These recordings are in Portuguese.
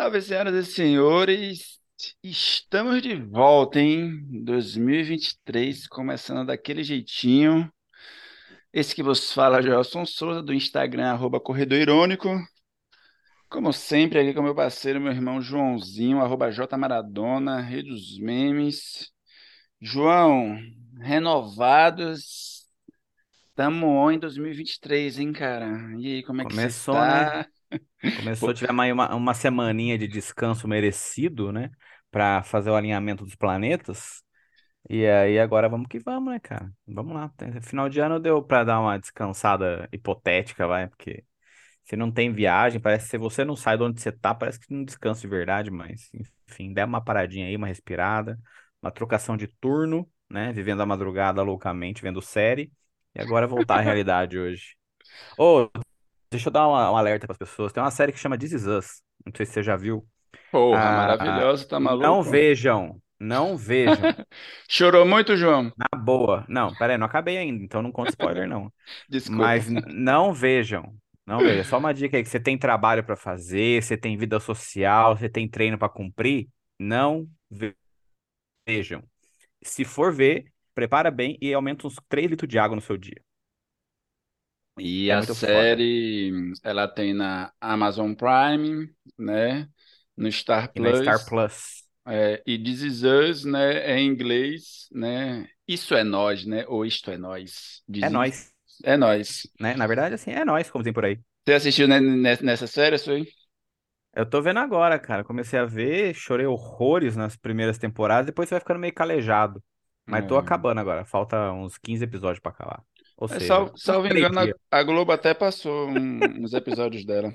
Salve, senhoras e senhores. Estamos de volta, hein? 2023, começando daquele jeitinho. Esse que vos fala, é Gelson Souza, do Instagram, arroba Corredor Irônico. Como sempre, aqui com meu parceiro, meu irmão Joãozinho, arroba J Maradona, Rede dos Memes. João, renovados. Tamo em 2023, hein, cara? E aí, como é que você Começou, né? Começou, tivemos aí uma, uma semaninha de descanso merecido, né? Pra fazer o alinhamento dos planetas. E aí agora vamos que vamos, né, cara? Vamos lá. Final de ano deu pra dar uma descansada hipotética, vai, porque se não tem viagem, parece que se você não sai de onde você tá, parece que não descansa de verdade, mas enfim, dá uma paradinha aí, uma respirada, uma trocação de turno, né? Vivendo a madrugada loucamente, vendo série, e agora voltar à realidade hoje. Ô, deixa eu dar uma- um alerta para as pessoas. Tem uma série que chama This Is Us. Não sei se você já viu. Porra, Ah, maravilhoso, tá não maluco? vejam, não vejam. Chorou muito, João? Na boa. Não, pera aí, não acabei ainda, então não conta spoiler, não. Desculpa. Mas não vejam. Não vejam. Só uma dica aí, que você tem trabalho para fazer, você tem vida social, você tem treino para cumprir. Não ve- vejam. Se for ver, prepara bem e aumenta uns 3 litros de água no seu dia. E É a muito foda. série, ela tem na Amazon Prime, né? No Star E na Star Plus, Plus. é, e This Is Us, né? É em inglês, né? Isso é nós, né? Ou isto é nós. É This is- nóis, É nós. né? Na verdade, assim, é nóis, como dizem por aí. Você assistiu né, nessa série, isso aí? Eu tô vendo agora, cara. Comecei a ver, chorei horrores nas primeiras temporadas, depois você vai ficando meio calejado. Mas tô É. acabando agora. Falta uns 15 episódios pra acabar. Ou É, seja, salvo três engano, dias. a Globo até passou um- uns episódios dela.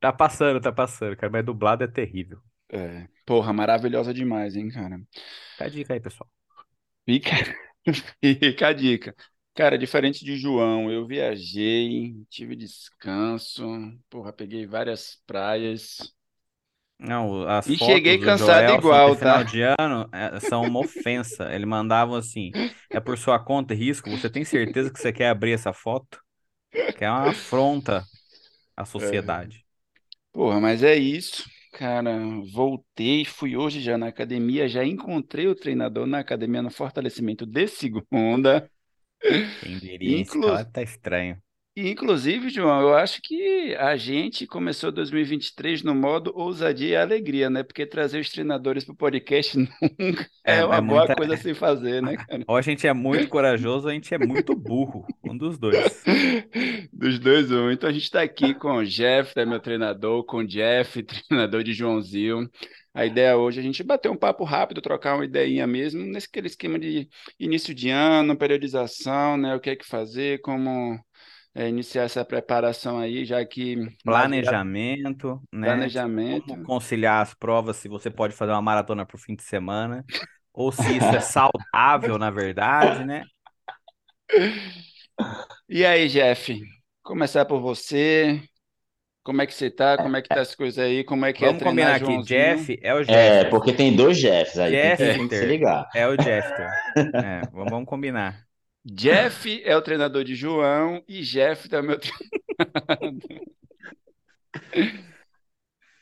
Tá passando, tá passando, cara. Mas dublado é terrível. É. Porra, maravilhosa demais, hein, cara? Fica a dica aí, pessoal. Fica, fica a dica. Cara, diferente de João, eu viajei, tive descanso, porra, peguei várias praias Não, as e cheguei fotos do cansado de igual, final tá? de ano é, são uma ofensa. Ele mandava assim: é por sua conta e risco. Você tem certeza que você quer abrir essa foto? Que é uma afronta à É. sociedade. Porra, mas é isso, cara. Voltei, fui hoje já na academia, já encontrei o treinador na academia no fortalecimento de segunda. Quem diria, cara tá estranho. E, Inclusive, João, eu acho que a gente começou 2023 no modo ousadia e alegria, né? Porque trazer os treinadores para o podcast nunca É, é é uma boa muita. coisa se fazer, né, cara? Ou a gente é muito corajoso ou a gente é muito burro. Um dos dois. Dos dois, um. Então a gente está aqui com o Jeff, né, meu treinador, com o Jeff, treinador de Joãozinho. A ideia hoje é a gente bater um papo rápido, trocar uma ideinha mesmo, nesse aquele esquema de início de ano, periodização, né? O que é que fazer, como é, iniciar essa preparação aí, já que Planejamento, né? planejamento. Como conciliar as provas, se você pode fazer uma maratona pro fim de semana, ou se isso é saudável, na verdade, né? E aí, Jeff? Começar por você. Como é que você tá? Como é que tá as coisas aí? Como é que é Vamos treinar combinar aqui, Joãozinho? Jeff é o É, Jeffter. porque tem dois Jeffs aí, tem que, tem que se ligar. é o Jeffter. É, vamos, vamos combinar. Jeff é o treinador de João e Jeff é o meu treinador.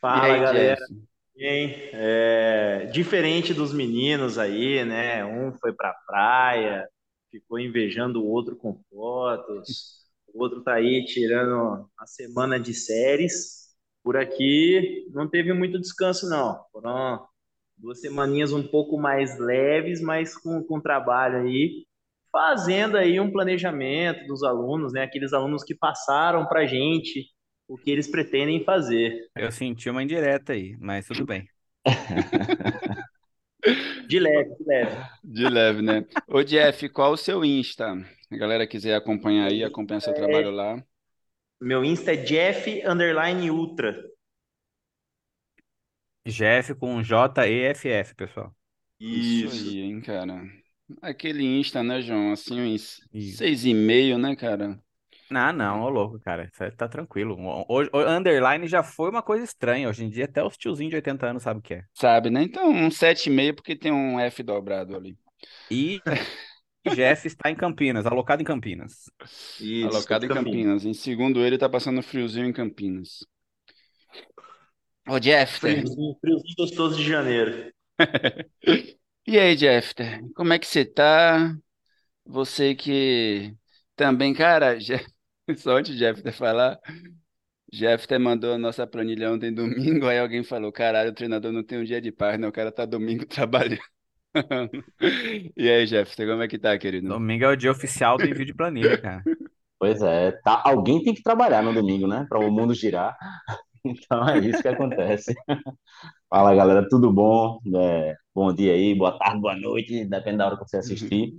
Fala, aí, galera. Jeff? Hein? É, diferente dos meninos aí, né? Um foi pra praia, ficou invejando o outro com fotos. O outro tá aí tirando a semana de séries. Por aqui não teve muito descanso, não. Foram duas semaninhas um pouco mais leves, mas com, com trabalho aí, fazendo aí um planejamento dos alunos, né? Aqueles alunos que passaram pra gente o que eles pretendem fazer. Eu senti uma indireta aí, mas tudo bem. De leve, de leve. De leve, né? Ô, Jeff, qual o seu Insta? A galera quiser acompanhar aí, acompanhar seu trabalho lá. Meu Insta é Jeff underline Ultra. Jeff com J-E-F-F, pessoal. Isso Isso. aí, hein, cara. Aquele Insta, né, João? Assim, uns Isso. seis e meio, né, cara? Ah, não, ô louco, cara. Isso aí tá tranquilo. Hoje, o underline já foi uma coisa estranha. Hoje em dia, até os tiozinhos de 80 anos sabem o que é. Sabe, né? Então, um sete e meio porque tem um F dobrado ali. E Jeff está em Campinas, alocado em Campinas. Isso, Alocado em. Campinas. Em segundo ele, tá passando friozinho em Campinas. Ô, Jeffter. Friozinho, friozinho gostoso de janeiro. E aí, Jeffter, como é que você tá? Você que também, cara, só antes de Jeffter falar, Jeffter mandou a nossa planilha ontem domingo, aí alguém falou, caralho, o treinador não tem um dia de paz, não, o cara tá domingo trabalhando. E aí, Jeffter, como é que tá, querido? Domingo é o dia oficial do envio de planilha, cara. Pois é, tá, alguém tem que trabalhar no domingo, né? Para o mundo girar. Então é isso que acontece. Fala galera, tudo bom? É, bom dia aí, boa tarde, boa noite, depende da hora que você assistir.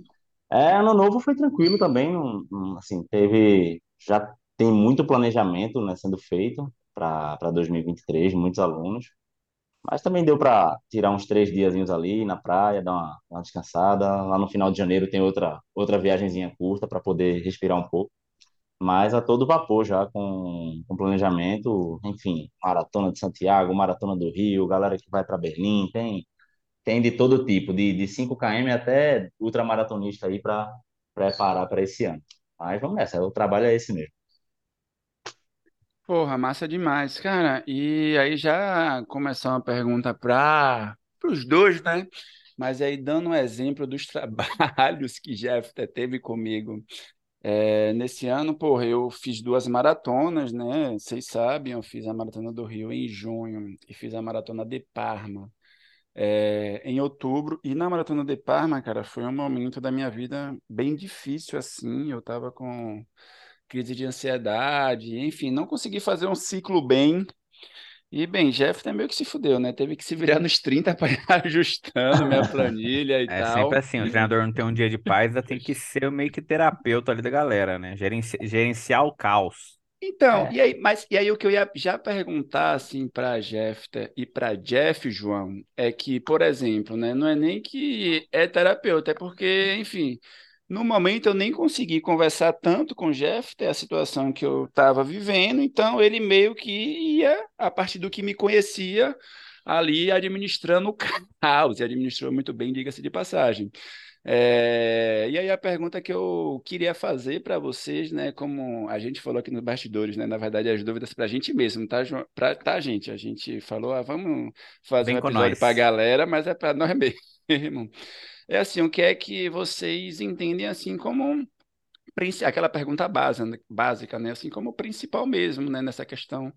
É, ano novo foi tranquilo também, não- não- assim, teve, já tem muito planejamento, né, sendo feito para para 2023, muitos alunos, mas também deu para tirar uns três diazinhos ali na praia, dar uma, uma descansada. Lá no final de janeiro tem outra outra viagenzinha curta para poder respirar um pouco, mas a todo vapor já com, com planejamento, enfim, maratona de Santiago, maratona do Rio, galera que vai para Berlim, tem tem de todo tipo, de, de 5 km até ultramaratonista aí para preparar para esse ano. Mas vamos nessa, o trabalho é esse mesmo. Porra, massa demais, cara. E aí já começou uma pergunta para os dois, né? Mas aí dando um exemplo dos trabalhos que Jeffter teve comigo. É, nesse ano, porra, eu fiz duas maratonas, né? Vocês sabem, eu fiz a Maratona do Rio em junho e fiz a Maratona de Parma, é, em outubro. E na Maratona de Parma, cara, foi um momento da minha vida bem difícil, assim. Eu tava com crise de ansiedade, enfim, não consegui fazer um ciclo bem. E, bem, Jeff também meio que se fudeu, né? Teve que se virar nos 30 para ir ajustando minha planilha e É sempre tal. assim, o treinador não tem um dia de paz, ainda tem que ser meio que terapeuta ali da galera, né? Gerenci- gerenciar o caos. Então, É, e aí, mas e aí o que eu ia já perguntar assim para Jeffter e para Jeff, João, é que, por exemplo, né, não é nem que é terapeuta, é porque, enfim, no momento eu nem consegui conversar tanto com o Jeffter, a situação que eu estava vivendo, então ele meio que ia, a partir do que me conhecia, ali administrando o caos, e administrou muito bem, diga-se de passagem. É, e aí a pergunta que eu queria fazer para vocês, né, como a gente falou aqui nos bastidores, né, na verdade as dúvidas para a gente mesmo, tá? Pra, tá, gente? A gente falou, ah, vamos fazer um Vem com episódio para a galera, mas é para nós mesmo. É assim, o que é que vocês entendem assim como aquela pergunta básica, básica, né, assim como principal mesmo, né, nessa questão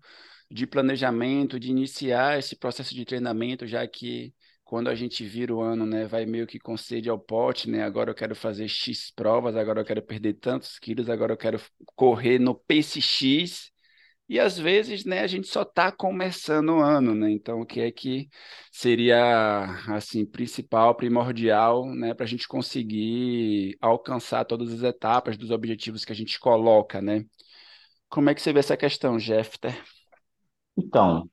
de planejamento, de iniciar esse processo de treinamento, já que quando a gente vira o ano, né, vai meio que com sede ao pote, né? Agora eu quero fazer X provas, agora eu quero perder tantos quilos, agora eu quero correr no pace X. E às vezes, né, a gente só está começando o ano, né? Então, o que é que seria assim principal, primordial, né, para a gente conseguir alcançar todas as etapas dos objetivos que a gente coloca, né? Como é que você vê essa questão, Jeffter? então,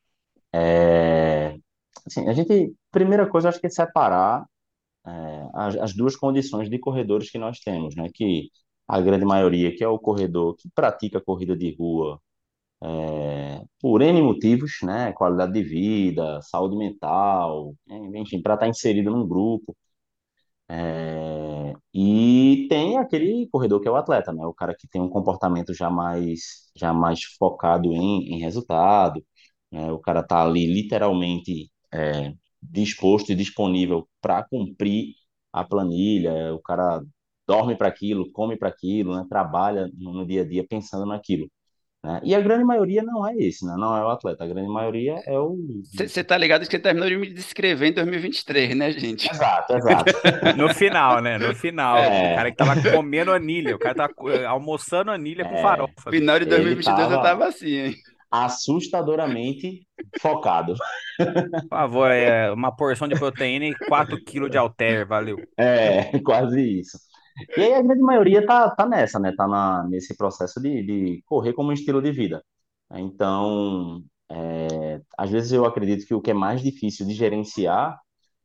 é, assim, a gente, primeira coisa, acho que é separar é, as, as duas condições de corredores que nós temos, né? Que a grande maioria, que é o corredor que pratica corrida de rua é, por N motivos, né? Qualidade de vida, saúde mental, enfim, para estar inserido num grupo. É, e tem aquele corredor que é o atleta, né? O cara que tem um comportamento já mais, já mais focado em, em resultado, né? O cara tá ali literalmente é, disposto e disponível para cumprir a planilha. O cara dorme para aquilo, come para aquilo, né? Trabalha no, dia a dia pensando naquilo, né? E a grande maioria não é esse, né? Não é o atleta. A grande maioria é o Você tá ligado que você terminou de me descrever em 2023, né, gente? Exato, exato. No final, né? No final. O cara É, que tava comendo anilha, o cara tava eh, almoçando anilha com é, farofa, bicho. Final de ele 2022 eu tava tava assim, hein? Assustadoramente focado. Por favor, é uma porção de proteína e 4 quilos de halter, valeu. É, quase isso. E aí a grande maioria tá, tá nessa, né? Tá na, nesse processo de, de correr como um estilo de vida. Então, é, às vezes eu acredito que o que é mais difícil de gerenciar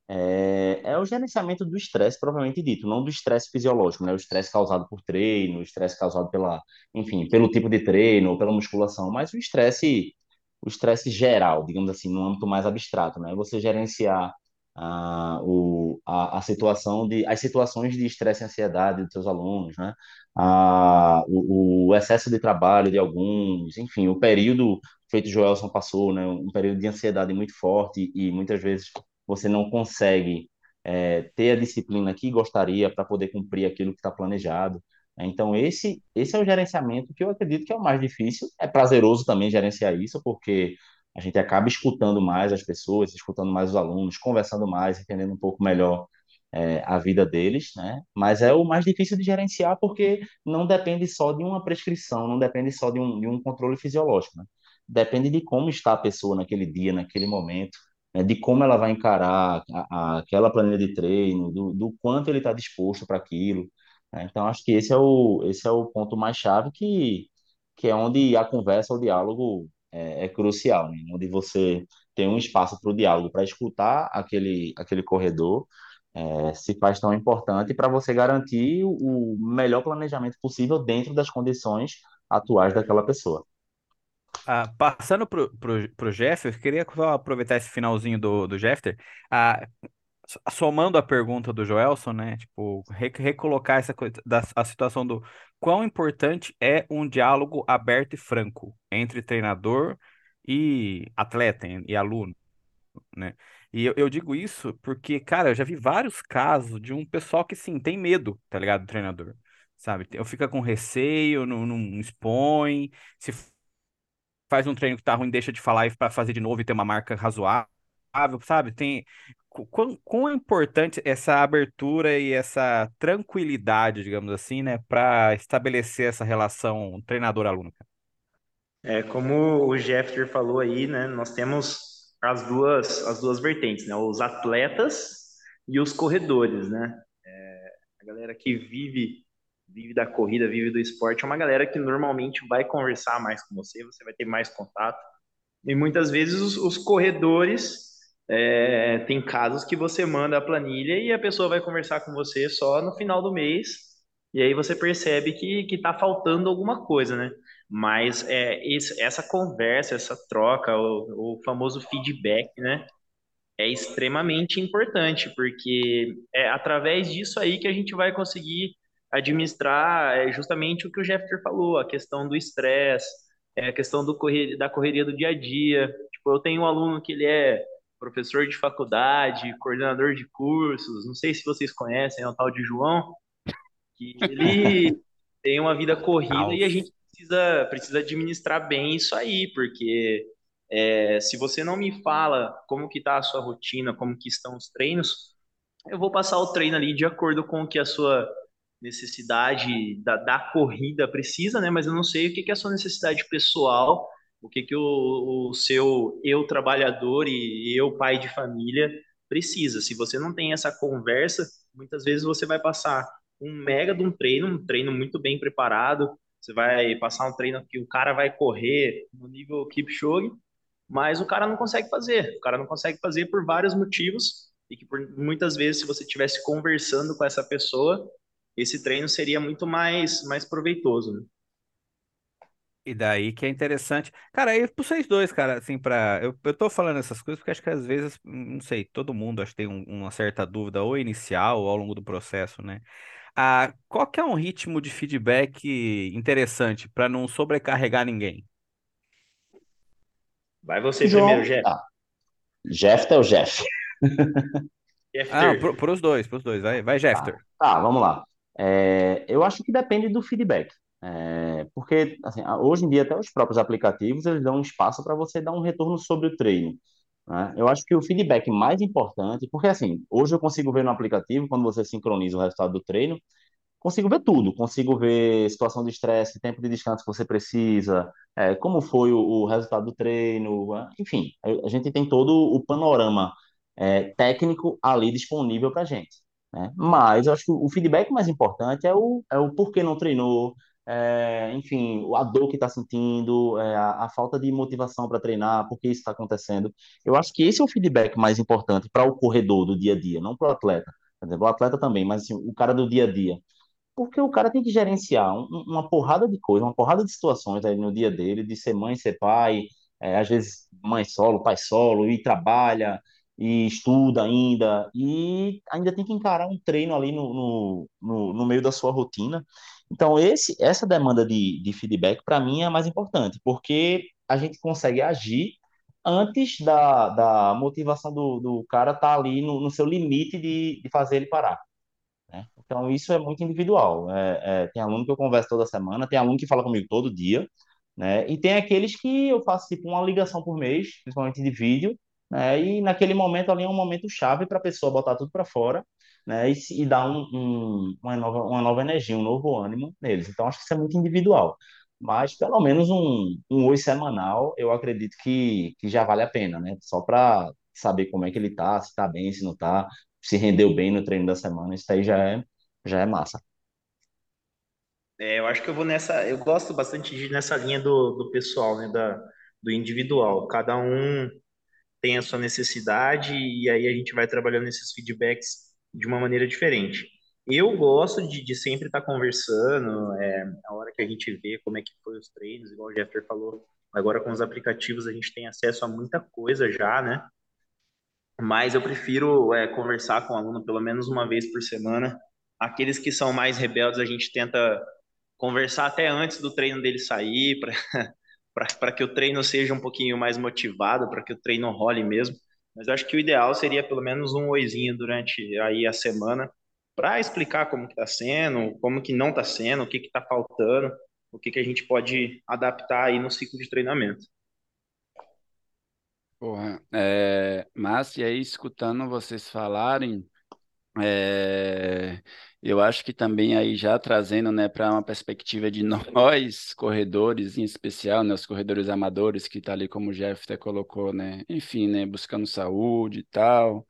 é, é o gerenciamento do estresse propriamente dito, não do estresse fisiológico, né? O estresse causado por treino, o estresse causado pela, enfim, pelo tipo de treino ou pela musculação, mas o estresse, o estresse geral, digamos assim, no âmbito mais abstrato, né? Você gerenciar a, o, a, a situação de, as situações de estresse e ansiedade dos seus alunos, né? A, o, o excesso de trabalho de alguns, enfim, o período feito Joelson passou, né? Um período de ansiedade muito forte e muitas vezes você não consegue é, ter a disciplina que gostaria para poder cumprir aquilo que está planejado. Então, esse, esse é o gerenciamento que eu acredito que é o mais difícil. É prazeroso também gerenciar isso, porque a gente acaba escutando mais as pessoas, escutando mais os alunos, conversando mais, entendendo um pouco melhor é, a vida deles, né? Mas é o mais difícil de gerenciar porque não depende só de uma prescrição, não depende só de um, de um controle fisiológico, né? Depende de como está a pessoa naquele dia, naquele momento, né? de como ela vai encarar a, a, aquela planilha de treino, do, do quanto ele está disposto para aquilo. né? Então, acho que esse é o, esse é o ponto mais chave que, que é onde a conversa, o diálogo é, é crucial, né? Onde você tem um espaço para o diálogo, para escutar aquele, aquele corredor, é, se faz tão importante para você garantir o, o melhor planejamento possível dentro das condições atuais daquela pessoa. Ah, passando pro, pro, pro eu queria só aproveitar esse finalzinho do, do Jeffer. Ah, somando a pergunta do Joelson, né? Tipo, re- recolocar essa coisa da a situação do quão importante é um diálogo aberto e franco entre treinador e atleta e aluno, né? E eu, eu digo isso porque, cara, eu já vi vários casos de um pessoal que, sim, tem medo, tá ligado, do treinador, sabe? Eu fica com receio, não, não expõe, se faz um treino que tá ruim, deixa de falar e para fazer de novo e ter uma marca razoável, sabe? Tem qu- quão, quão é importante essa abertura e essa tranquilidade, digamos assim, né, para estabelecer essa relação treinador-aluno. É, como o Jeffter falou aí, né? Nós temos as duas, as duas vertentes, né? Os atletas e os corredores, né? É, a galera que vive, vive da corrida, vive do esporte, é uma galera que normalmente vai conversar mais com você, você vai ter mais contato. E muitas vezes os, os corredores, é, tem casos que você manda a planilha e a pessoa vai conversar com você só no final do mês, e aí você percebe que, que tá faltando alguma coisa, né? Mas é, esse- essa conversa, essa troca, o, o famoso feedback, né? É extremamente importante, porque é através disso aí que a gente vai conseguir administrar é, justamente o que o Jeffter falou, a questão do estresse, é, a questão do da correria do dia a dia. Tipo, eu tenho um aluno que ele é professor de faculdade, coordenador de cursos, não sei se vocês conhecem, é o tal de João, que ele tem uma vida corrida e a gente precisa, precisa administrar bem isso aí, porque é, se você não me fala como que tá a sua rotina, como que estão os treinos, eu vou passar o treino ali de acordo com o que a sua necessidade da, da corrida precisa, né? Mas eu não sei o que que é a sua necessidade pessoal, o que que o, o seu eu trabalhador e eu pai de família precisa. Se você não tem essa conversa, muitas vezes você vai passar um mega de um treino, um treino muito bem preparado, você vai passar um treino que o cara vai correr no nível Kipchoge, mas o cara não consegue fazer. O cara não consegue fazer por vários motivos e que por muitas vezes se você estivesse conversando com essa pessoa, esse treino seria muito mais mais proveitoso, né? E daí que é interessante. Cara, aí pra vocês dois, cara, assim, pra. Eu, eu tô falando essas coisas porque acho que às vezes, não sei, todo mundo acho que tem um- uma certa dúvida, ou inicial, ou ao longo do processo, né? Ah, qual que é um ritmo de feedback interessante para não sobrecarregar ninguém? Vai você primeiro, João, Jeff. tá. Jeff é o Jeff. Ah, pro, pros dois, pros dois. Vai, vai, Tá, Jeffter. tá, vamos lá. É, eu acho que depende do feedback. É, porque, assim, hoje em dia, até os próprios aplicativos, eles dão um espaço para você dar um retorno sobre o treino, né? Eu acho que o feedback mais importante, porque, assim, hoje eu consigo ver no aplicativo, quando você sincroniza o resultado do treino, consigo ver tudo. Consigo ver situação de estresse, tempo de descanso que você precisa, é, como foi o, o resultado do treino, é, enfim, a, a gente tem todo o panorama é, técnico ali disponível para a gente, né? Mas eu acho que o feedback mais importante é o, é o porquê não treinou, é, enfim, a dor que está sentindo, é, a, a falta de motivação para treinar, por que isso está acontecendo. Eu acho que esse é o feedback mais importante para o corredor do dia a dia, não para o atleta. Quer o atleta também, mas assim, o cara do dia a dia. Porque o cara tem que gerenciar um- uma porrada de coisas, uma porrada de situações aí no dia dele, de ser mãe, ser pai, é, às vezes mãe solo, pai solo, e trabalha. E estuda ainda, e ainda tem que encarar um treino ali no, no, no, no meio da sua rotina. Então, esse, essa demanda de, de feedback, para mim, é a mais importante, porque a gente consegue agir antes da, da motivação do, do cara estar tá ali no, no seu limite de, de fazer ele parar. Né? Então, isso é muito individual. É, é, tem aluno que eu converso toda semana, tem aluno que fala comigo todo dia, né? E tem aqueles que eu faço tipo uma ligação por mês, principalmente de vídeo, né? E naquele momento ali é um momento chave para a pessoa botar tudo para fora, né? E, e dar um, um, uma, nova, uma nova energia, um novo ânimo neles. Então, acho que isso é muito individual. Mas pelo menos um, um oi semanal, eu acredito que, que já vale a pena, né? Só para saber como é que ele tá, se tá bem, se não tá, se rendeu bem no treino da semana, isso aí já é, já é massa. É, eu acho que eu vou nessa. Eu gosto bastante de ir nessa linha do, do pessoal, né? Da, do individual. Cada um tem a sua necessidade e aí a gente vai trabalhando esses feedbacks de uma maneira diferente. Eu gosto de, de sempre estar conversando, é, a hora que a gente vê como é que foi os treinos, igual o Jeffer falou, agora com os aplicativos a gente tem acesso a muita coisa já, né? Mas eu prefiro é, conversar com o aluno pelo menos uma vez por semana. Aqueles que são mais rebeldes, a gente tenta conversar até antes do treino dele sair, para que o treino seja um pouquinho mais motivado, para que o treino role mesmo. Mas eu acho que o ideal seria pelo menos um oizinho durante aí a semana, para explicar como que está sendo, como que não está sendo, o que está faltando, o que, que a gente pode adaptar aí no ciclo de treinamento. Porra, é, mas e aí, escutando vocês falarem, é, eu acho que também aí já trazendo, né, para uma perspectiva de nós, corredores, em especial, né, os corredores amadores, que tá ali como o Jeff até colocou, né, enfim, né, buscando saúde e tal,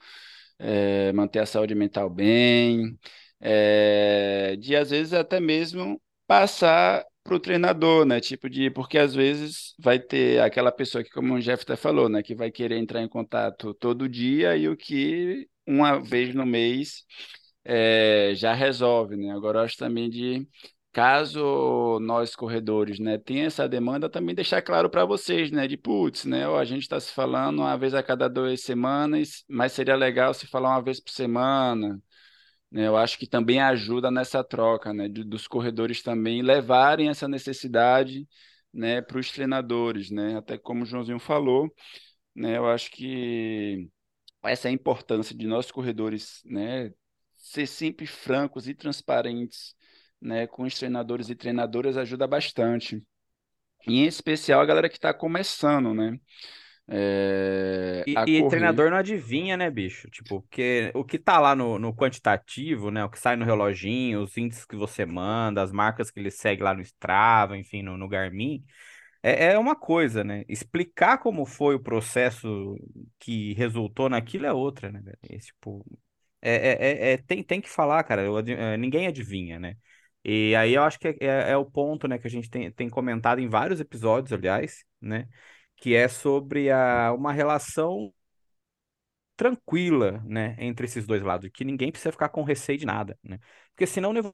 é, manter a saúde mental bem, é, de às vezes até mesmo passar para o treinador, né? Tipo de, porque às vezes vai ter aquela pessoa que, como o Jeff até falou, né, que vai querer entrar em contato todo dia e o que uma vez no mês é, já resolve, né? Agora eu acho também de caso nós corredores, né, tenha essa demanda, também deixar claro para vocês, né, de putz, né, ó, a gente está se falando uma vez a cada duas semanas, mas seria legal se falar uma vez por semana, né? Eu acho que também ajuda nessa troca, né? De, dos corredores também levarem essa necessidade, né, para os treinadores, né? Até como o Joãozinho falou, né? Eu acho que essa é a importância de nós corredores, né, ser sempre francos e transparentes, né, com os treinadores e treinadoras ajuda bastante. E em especial a galera que está começando, né? É, e, e treinador não adivinha, né, bicho? Tipo, porque o que tá lá no, no, quantitativo, né? O que sai no reloginho, os índices que você manda, as marcas que ele segue lá no Strava, enfim, no, no Garmin, é, é uma coisa, né? Explicar como foi o processo que resultou naquilo é outra, né, velho? tipo, é, é, é, é, tem, tem que falar, cara. Eu, é, ninguém adivinha, né? E aí eu acho que é, é, é, o ponto, né, que a gente tem, tem comentado em vários episódios, aliás, né? que é sobre a, uma relação tranquila, né, entre esses dois lados, que ninguém precisa ficar com receio de nada, né? Porque senão não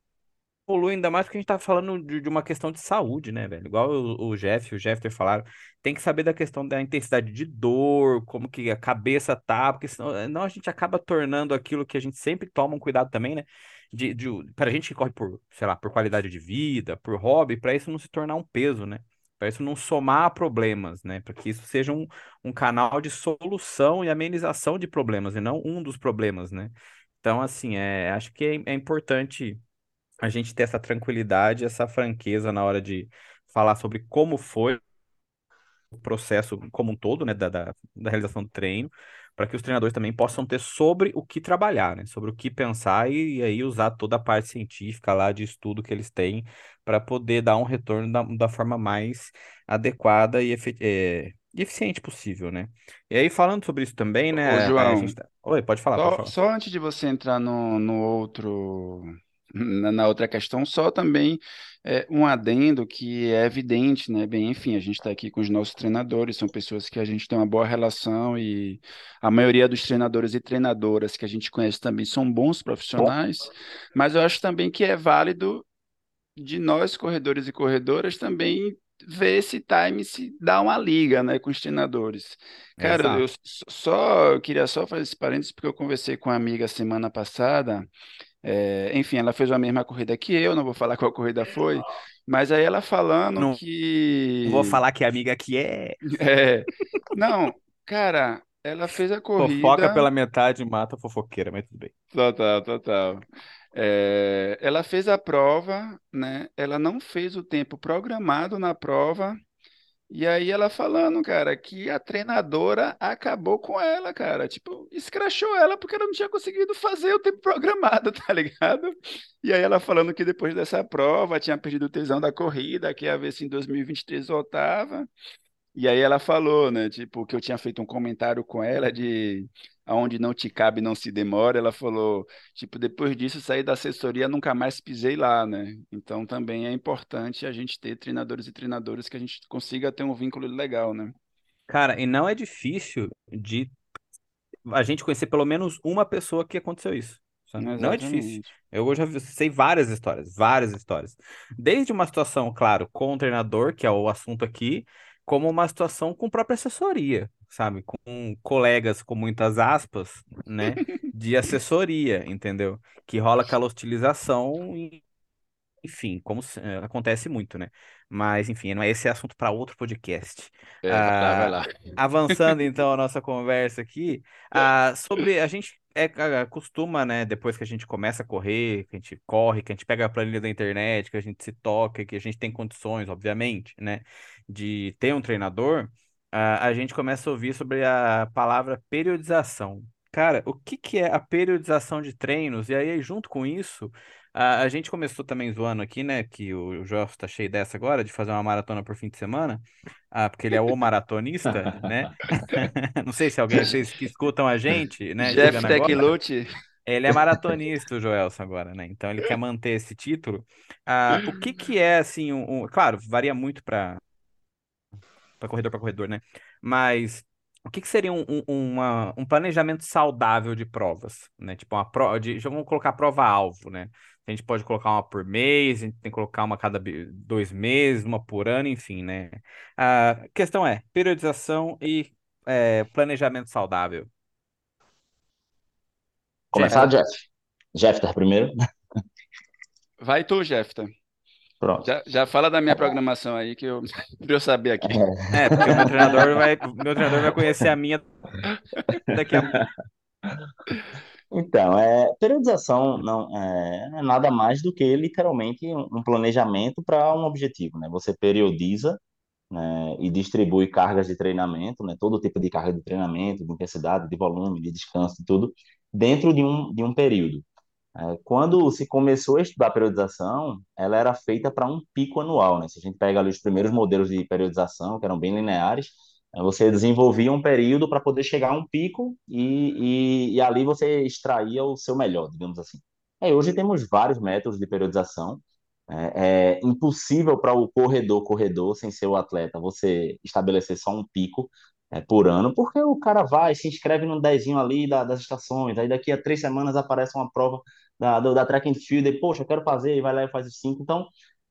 evolui ainda mais porque a gente tá falando de, de uma questão de saúde, né, velho? Igual o, o Jeff e o Jeffter falaram, tem que saber da questão da intensidade de dor, como que a cabeça tá, porque senão a gente acaba tornando aquilo que a gente sempre toma um cuidado também, né? De, de, pra gente que corre por, sei lá, por qualidade de vida, por hobby, para isso não se tornar um peso, né? para isso não somar problemas, né? Para que isso seja um, um canal de solução e amenização de problemas, e não um dos problemas, né? Então, assim, é, acho que é, é importante a gente ter essa tranquilidade, essa franqueza na hora de falar sobre como foi o processo como um todo, né, da, da, da realização do treino, para que os treinadores também possam ter sobre o que trabalhar, né? Sobre o que pensar e, e aí usar toda a parte científica lá de estudo que eles têm para poder dar um retorno da, da forma mais adequada e, é, e eficiente possível, né? E aí, falando sobre isso também, né? Ô, João, tá... Oi, pode falar, só, pode falar. Só antes de você entrar no, no outro na, na outra questão, só também é, um adendo que é evidente, né? Bem, enfim, a gente está aqui com os nossos treinadores, são pessoas que a gente tem uma boa relação e a maioria dos treinadores e treinadoras que a gente conhece também são bons profissionais, mas eu acho também que é válido de nós, corredores e corredoras, também ver esse time se dá uma liga, né, com os treinadores. Cara, eu Exato. só eu queria só fazer esse parênteses porque eu conversei com uma amiga semana passada. É, enfim, ela fez a mesma corrida que eu, não vou falar qual corrida foi, mas aí ela falando Não vou que falar que amiga aqui é é, não, cara, ela fez a fofoca corrida pela metade, mata fofoqueira, mas tudo bem. Total, total. É, ela fez a prova, né? Ela não fez o tempo programado na prova. E aí ela falando, cara, que a treinadora acabou com ela, cara. Tipo, escrachou ela porque ela não tinha conseguido fazer o tempo programado, tá ligado? E aí ela falando que depois dessa prova tinha perdido o tesão da corrida, que ia ver se em 2023 voltava. E aí ela falou, né, tipo, que eu tinha feito um comentário com ela de aonde não te cabe, não se demora. Ela falou, tipo, depois disso saí da assessoria, nunca mais pisei lá, né? Então também é importante a gente ter treinadores e treinadoras que a gente consiga ter um vínculo legal, né? Cara, e não é difícil de a gente conhecer pelo menos uma pessoa que aconteceu isso. sabe? Não é difícil. Eu já vi- sei várias histórias, várias histórias. Desde uma situação, claro, com o treinador, que é o assunto aqui, como uma situação com própria assessoria, sabe? Com colegas com muitas aspas, né? De assessoria, entendeu? Que rola aquela hostilização e, enfim, como eh, acontece muito, né? Mas, enfim, não é esse assunto para outro podcast. É, vai lá, vai Ah, lá. avançando então a nossa conversa aqui, ah, sobre a gente é, costuma, né, depois que a gente começa a correr, que a gente corre, que a gente pega a planilha da internet, que a gente se toca, que a gente tem condições, obviamente, né, de ter um treinador, ah, a gente começa a ouvir sobre a palavra periodização. Cara, o que que é a periodização de treinos? E aí, junto com isso, a, a gente começou também zoando aqui, né, que o, o Joel tá cheio dessa agora, de fazer uma maratona por fim de semana. Ah, porque ele é o maratonista, né? Não sei se alguém, vocês que escutam a gente, né, Jeff Teclute, ele é maratonista, o Joelson, agora, né? Então ele quer manter esse título. Ah, o que que é, assim, um, um- claro, varia muito para corredor para corredor, né? Mas o que que seria um, um, uma- um planejamento saudável de provas, né? Tipo uma prova, de, já vamos colocar prova-alvo, né? A gente pode colocar uma por mês, a gente tem que colocar uma a cada dois meses, uma por ano, enfim, né? A questão é periodização e é, planejamento saudável. Começar, Jeff, Jeff? Jeff tá primeiro? vai tu, Jefta. Pronto. Já, já fala da minha programação aí que eu pra eu saber aqui. é, porque o meu treinador vai, meu treinador vai conhecer a minha daqui a Então, é, periodização não é, é nada mais do que literalmente um, um planejamento para um objetivo, né? Você periodiza, né, e distribui cargas de treinamento, né? Todo tipo de carga de treinamento, de intensidade, de volume, de descanso, e tudo, dentro de um, de um período. É, Quando se começou a estudar periodização, ela era feita para um pico anual, né? Se a gente pega ali os primeiros modelos de periodização, que eram bem lineares, eh, você desenvolvia um período para poder chegar a um pico e, e, e ali você extraía o seu melhor, digamos assim. É, hoje temos vários métodos de periodização. É, é impossível para o corredor, corredor, sem ser o atleta, você estabelecer só um pico é, por ano, porque o cara vai, se inscreve no dezinho ali da- das estações, aí daqui a três semanas aparece uma prova da, do- da track and field, e, poxa, quero fazer, e vai lá e faz os cinco. Então,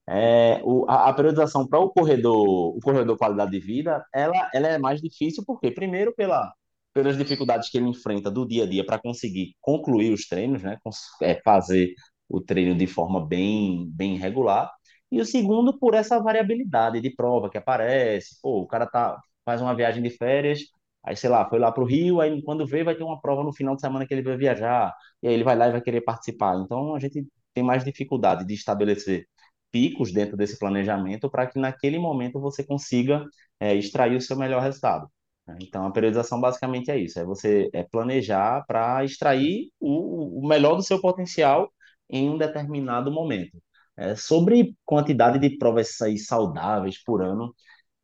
é, o, a, a periodização para o corredor, o corredor qualidade de vida, ela, ela é mais difícil, porque primeiro pela, pelas dificuldades que ele enfrenta do dia a dia para conseguir concluir os treinos, né, é, fazer o treino de forma bem, bem regular, e o segundo por essa variabilidade de prova que aparece, pô, o cara tá, faz uma viagem de férias, aí sei lá, foi lá para o Rio, aí quando vê vai ter uma prova no final de semana que ele vai viajar, e aí ele vai lá e vai querer participar. Então a gente tem mais dificuldade de estabelecer picos dentro desse planejamento para que naquele momento você consiga é, extrair o seu melhor resultado. né? Então a periodização basicamente é isso, é você é planejar para extrair o, o melhor do seu potencial em um determinado momento. É, sobre quantidade de provas saudáveis por ano,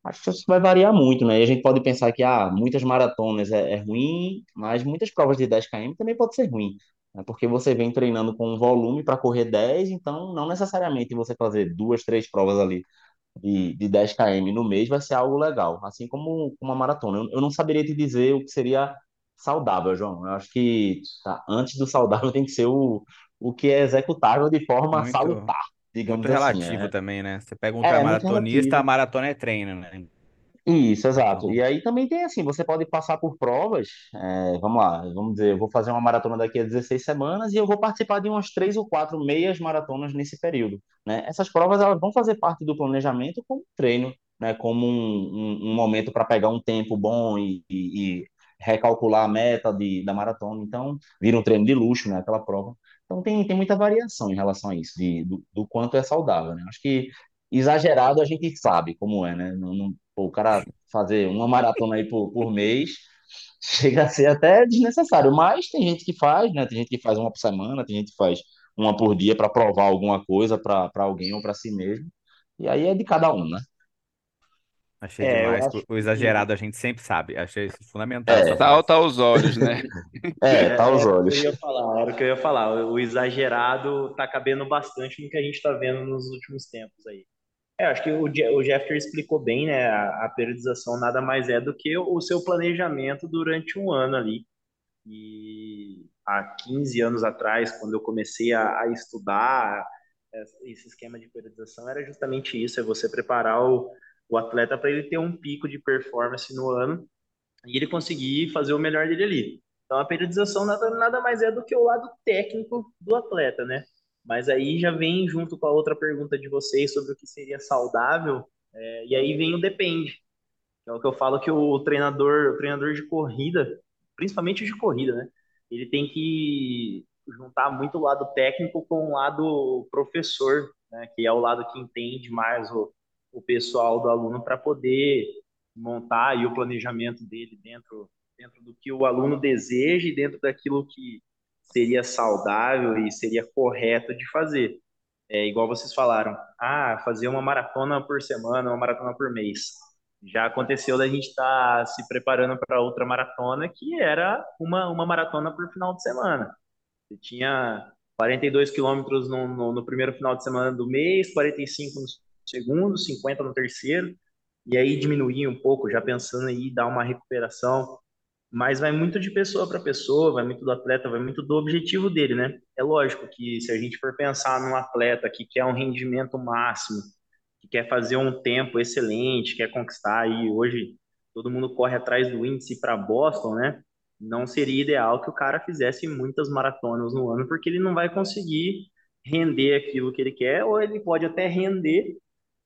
Acho que isso vai variar muito, né? E a gente pode pensar que ah, muitas maratonas é, é ruim, mas muitas provas de 10 km também pode ser ruim, né? Porque você vem treinando com um volume para correr 10, então não necessariamente você fazer duas, três provas ali de, de 10 km no mês vai ser algo legal, assim como uma maratona. Eu, eu não saberia te dizer o que seria saudável, João. Eu acho que tá, antes do saudável tem que ser o, o que é executável de forma muito salutar. Digamos Muito assim. relativo É, também, né? Você pega um é muito ultramaratonista, a maratona é treino, né? Isso, exato. Então, E aí também tem assim, você pode passar por provas, é, vamos lá, vamos dizer, eu vou fazer uma maratona daqui a 16 semanas e eu vou participar de umas três ou quatro meias maratonas nesse período, né? Essas provas elas vão fazer parte do planejamento como treino, né? Como um, um, um momento para pegar um tempo bom e, e, e recalcular a meta de, da maratona. Então, vira um treino de luxo, né? Aquela prova. Então tem, tem muita variação em relação a isso, de, do, do quanto é saudável, né? Acho que exagerado a gente sabe como é, né? Não, não- pô, o cara fazer uma maratona aí por, por mês chega a ser até desnecessário, mas tem gente que faz, né? Tem gente que faz uma por semana, tem gente que faz uma por dia para provar alguma coisa para alguém ou para si mesmo. E aí é de cada um, né? Achei É, demais. acho O que exagerado a gente sempre sabe. Achei isso fundamental É, frase. Salta aos olhos, né? é, é, tá aos era o que eu olhos. ia falar, era o que eu ia falar. O, o exagerado tá cabendo bastante no que a gente está vendo nos últimos tempos aí. É, acho que o, Je- o Jeffter explicou bem, né? A, a periodização nada mais é do que o, o seu planejamento durante um ano ali. E há 15 anos atrás, quando eu comecei a, a estudar esse esquema de periodização, era justamente isso: é você preparar o, o atleta para ele ter um pico de performance no ano e ele conseguir fazer o melhor dele ali. Então, a periodização nada, nada mais é do que o lado técnico do atleta, né? Mas aí já vem junto com a outra pergunta de vocês sobre o que seria saudável, é, e aí vem o depende. É o que eu falo que o treinador, o treinador de corrida, principalmente de corrida, né? Ele tem que juntar muito o lado técnico com o lado professor, né? Que é o lado que entende mais o, o pessoal do aluno para poder montar aí o planejamento dele dentro, dentro do que o aluno deseja e dentro daquilo que seria saudável e seria correto de fazer. É igual vocês falaram, ah, fazer uma maratona por semana, uma maratona por mês. Já aconteceu da gente estar se preparando para outra maratona, que era uma, uma maratona por final de semana. Você tinha 42 quilômetros no, no, no primeiro final de semana do mês, 45 no segundo, 50 no terceiro, e aí diminuir um pouco, já pensando em dar uma recuperação. Mas vai muito de pessoa para pessoa, vai muito do atleta, vai muito do objetivo dele, né? É lógico que se a gente for pensar num atleta que quer um rendimento máximo, que quer fazer um tempo excelente, quer conquistar aí hoje todo mundo corre atrás do índice para Boston, né? Não seria ideal que o cara fizesse muitas maratonas no ano, porque ele não vai conseguir render aquilo que ele quer, ou ele pode até render,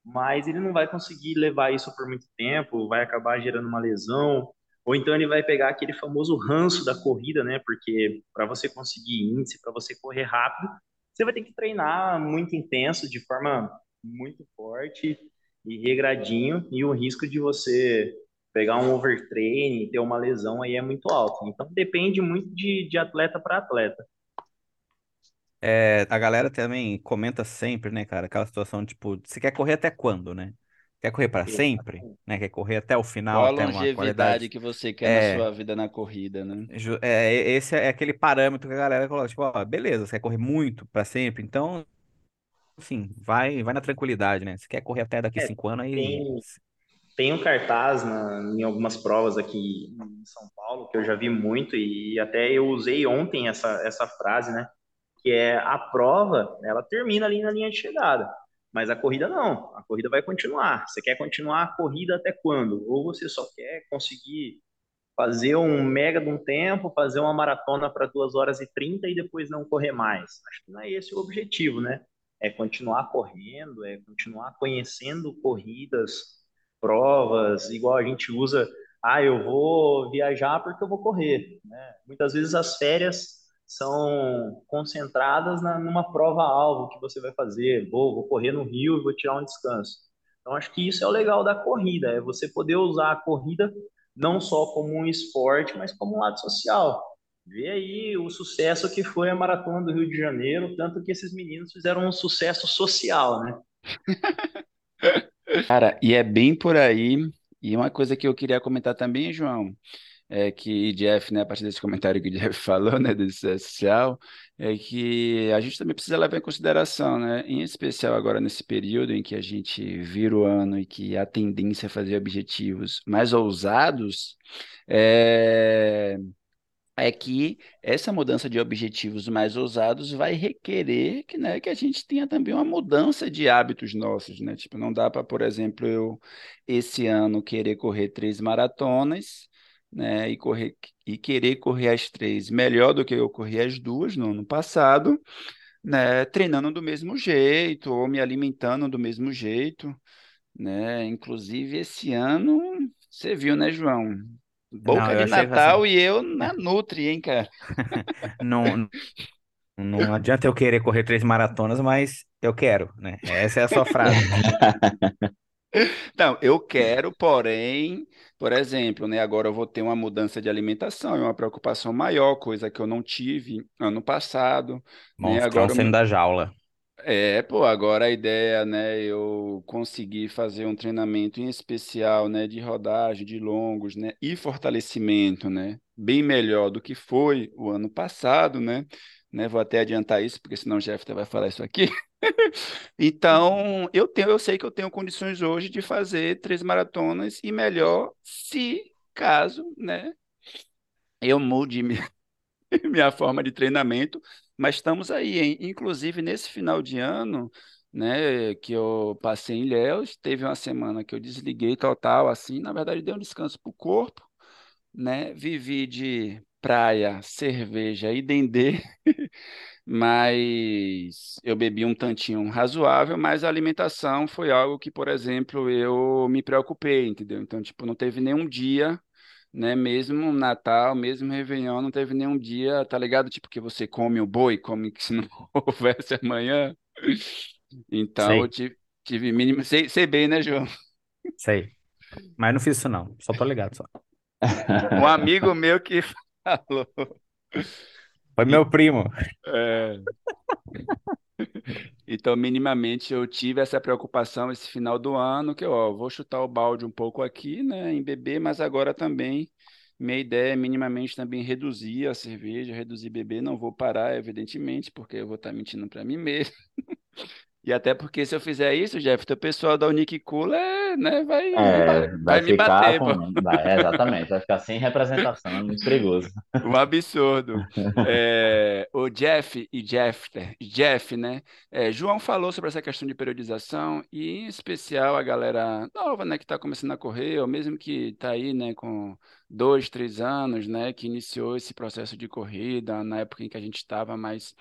mas ele não vai conseguir levar isso por muito tempo, vai acabar gerando uma lesão, ou então ele vai pegar aquele famoso ranço da corrida, né? Porque para você conseguir índice, para você correr rápido, você vai ter que treinar muito intenso, de forma muito forte e regradinho, e o risco de você pegar um overtraining, ter uma lesão aí é muito alto. Então depende muito de, de atleta para atleta. É, a galera também comenta sempre, né, cara? Aquela situação, tipo, você quer correr até quando, né? Quer correr para sempre, né? Quer correr até o final, Qual a até uma longevidade qualidade. que você quer na É, sua vida na corrida, né? é, esse é aquele parâmetro que a galera coloca, tipo, ó, beleza, você quer correr muito para sempre, então, assim, vai, vai na tranquilidade, né? Se quer correr até daqui É, cinco anos, aí. tem, tem um cartaz na, em algumas provas aqui em São Paulo que eu já vi muito e até eu usei ontem essa, essa frase, né? Que é a prova, ela termina ali na linha de chegada, mas a corrida não, a corrida vai continuar. Você quer continuar a corrida até quando? Ou você só quer conseguir fazer um mega de um tempo, fazer uma maratona para 2 horas e 30 e depois não correr mais. Acho que não é esse o objetivo, né? É continuar correndo, é continuar conhecendo corridas, provas, igual a gente usa, ah, eu vou viajar porque eu vou correr, né? Muitas vezes as férias são concentradas na, numa prova-alvo que você vai fazer, vou, vou correr no Rio e vou tirar um descanso. Então, acho que isso é o legal da corrida, é você poder usar a corrida não só como um esporte, mas como um lado social. Vê aí o sucesso que foi a Maratona do Rio de Janeiro, tanto que esses meninos fizeram um sucesso social, né? Cara, e é bem por aí. E uma coisa que eu queria comentar também, João, é que Jeff, né, a partir desse comentário que o Jeff falou, né, do social, é que a gente também precisa levar em consideração, né, em especial agora nesse período em que a gente vira o ano e que a tendência é fazer objetivos mais ousados, é, é que essa mudança de objetivos mais ousados vai requerer que, né, que a gente tenha também uma mudança de hábitos nossos, né? Tipo, não dá para, por exemplo, eu esse ano querer correr três maratonas, né, e correr e querer correr as três melhor do que eu corri as duas no ano passado, né, treinando do mesmo jeito ou me alimentando do mesmo jeito, né? Inclusive esse ano, você viu, né, João? Não, Boca eu de assim. Natal e eu na Nutri, hein, cara? Não, não adianta eu querer correr três maratonas, mas eu quero, né? Essa é a sua frase. Não, eu quero, porém, por exemplo, né, agora eu vou ter uma mudança de alimentação, é uma preocupação maior, coisa que eu não tive ano passado, né? Monstrão Agora saindo da jaula. É, pô, agora a ideia, né, eu conseguir fazer um treinamento em especial, né, de rodagem, de longos, né, e fortalecimento, né, bem melhor do que foi o ano passado, né, né, vou até adiantar isso, porque senão o Jeff vai falar isso aqui. Então, eu tenho, eu sei que eu tenho condições hoje de fazer três maratonas e melhor se caso, né, eu mude minha forma de treinamento, mas estamos aí, hein? Inclusive nesse final de ano, né, que eu passei em Ilhéus, teve uma semana que eu desliguei total, assim, na verdade dei um descanso para o corpo, né, vivi de praia, cerveja e dendê, mas eu bebi um tantinho razoável, mas a alimentação foi algo que, por exemplo, eu me preocupei, entendeu? Então, tipo, não teve nenhum dia né? Mesmo Natal, mesmo Réveillon, não teve nenhum dia, tá ligado? Tipo, que você come o boi, come que se não houvesse amanhã. Então, eu Sei, tive, tive mínimo. Sei, sei bem, né, João? sei. Mas não fiz isso não. Só tô ligado só. Um amigo meu que falou. Foi meu primo. é, então, minimamente, eu tive essa preocupação esse final do ano, que, ó, vou chutar o balde um pouco aqui, né, em beber, mas agora também. Minha ideia é minimamente também reduzir a cerveja, reduzir beber. Não vou parar, evidentemente, porque eu vou estar mentindo para mim mesmo. E até porque se eu fizer isso, Jeff, o pessoal da Unicicula, é, né, vai me, É, ba- vai vai me bater, com. vai- é, exatamente, vai ficar sem representação, é muito perigoso. Um absurdo. É, o Jeff e Jeffter, Jeff, né? é, João falou sobre essa questão de periodização e, em especial, a galera nova, né, que está começando a correr, ou mesmo que está aí, né, com dois, três anos, né, que iniciou esse processo de corrida na época em que a gente estava mais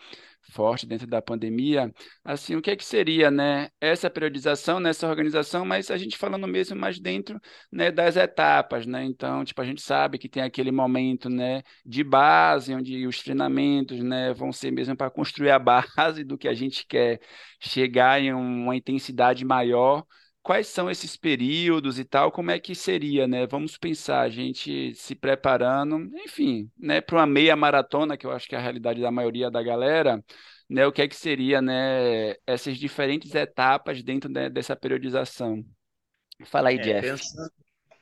forte dentro da pandemia. Assim, o que é que seria, né, essa periodização, nessa organização, mas a gente falando mesmo mais dentro, né, das etapas, né? Então, tipo, a gente sabe que tem aquele momento, né? de base, onde os treinamentos, né, vão ser mesmo para construir a base do que a gente quer chegar em uma intensidade maior. Quais são esses períodos e tal? Como é que seria, né? Vamos pensar, a gente se preparando, enfim, né, para uma meia maratona, que eu acho que é a realidade da maioria da galera, né? O que é que seria, né, essas diferentes etapas dentro, né, dessa periodização? Fala aí, É, Jeff. pensando,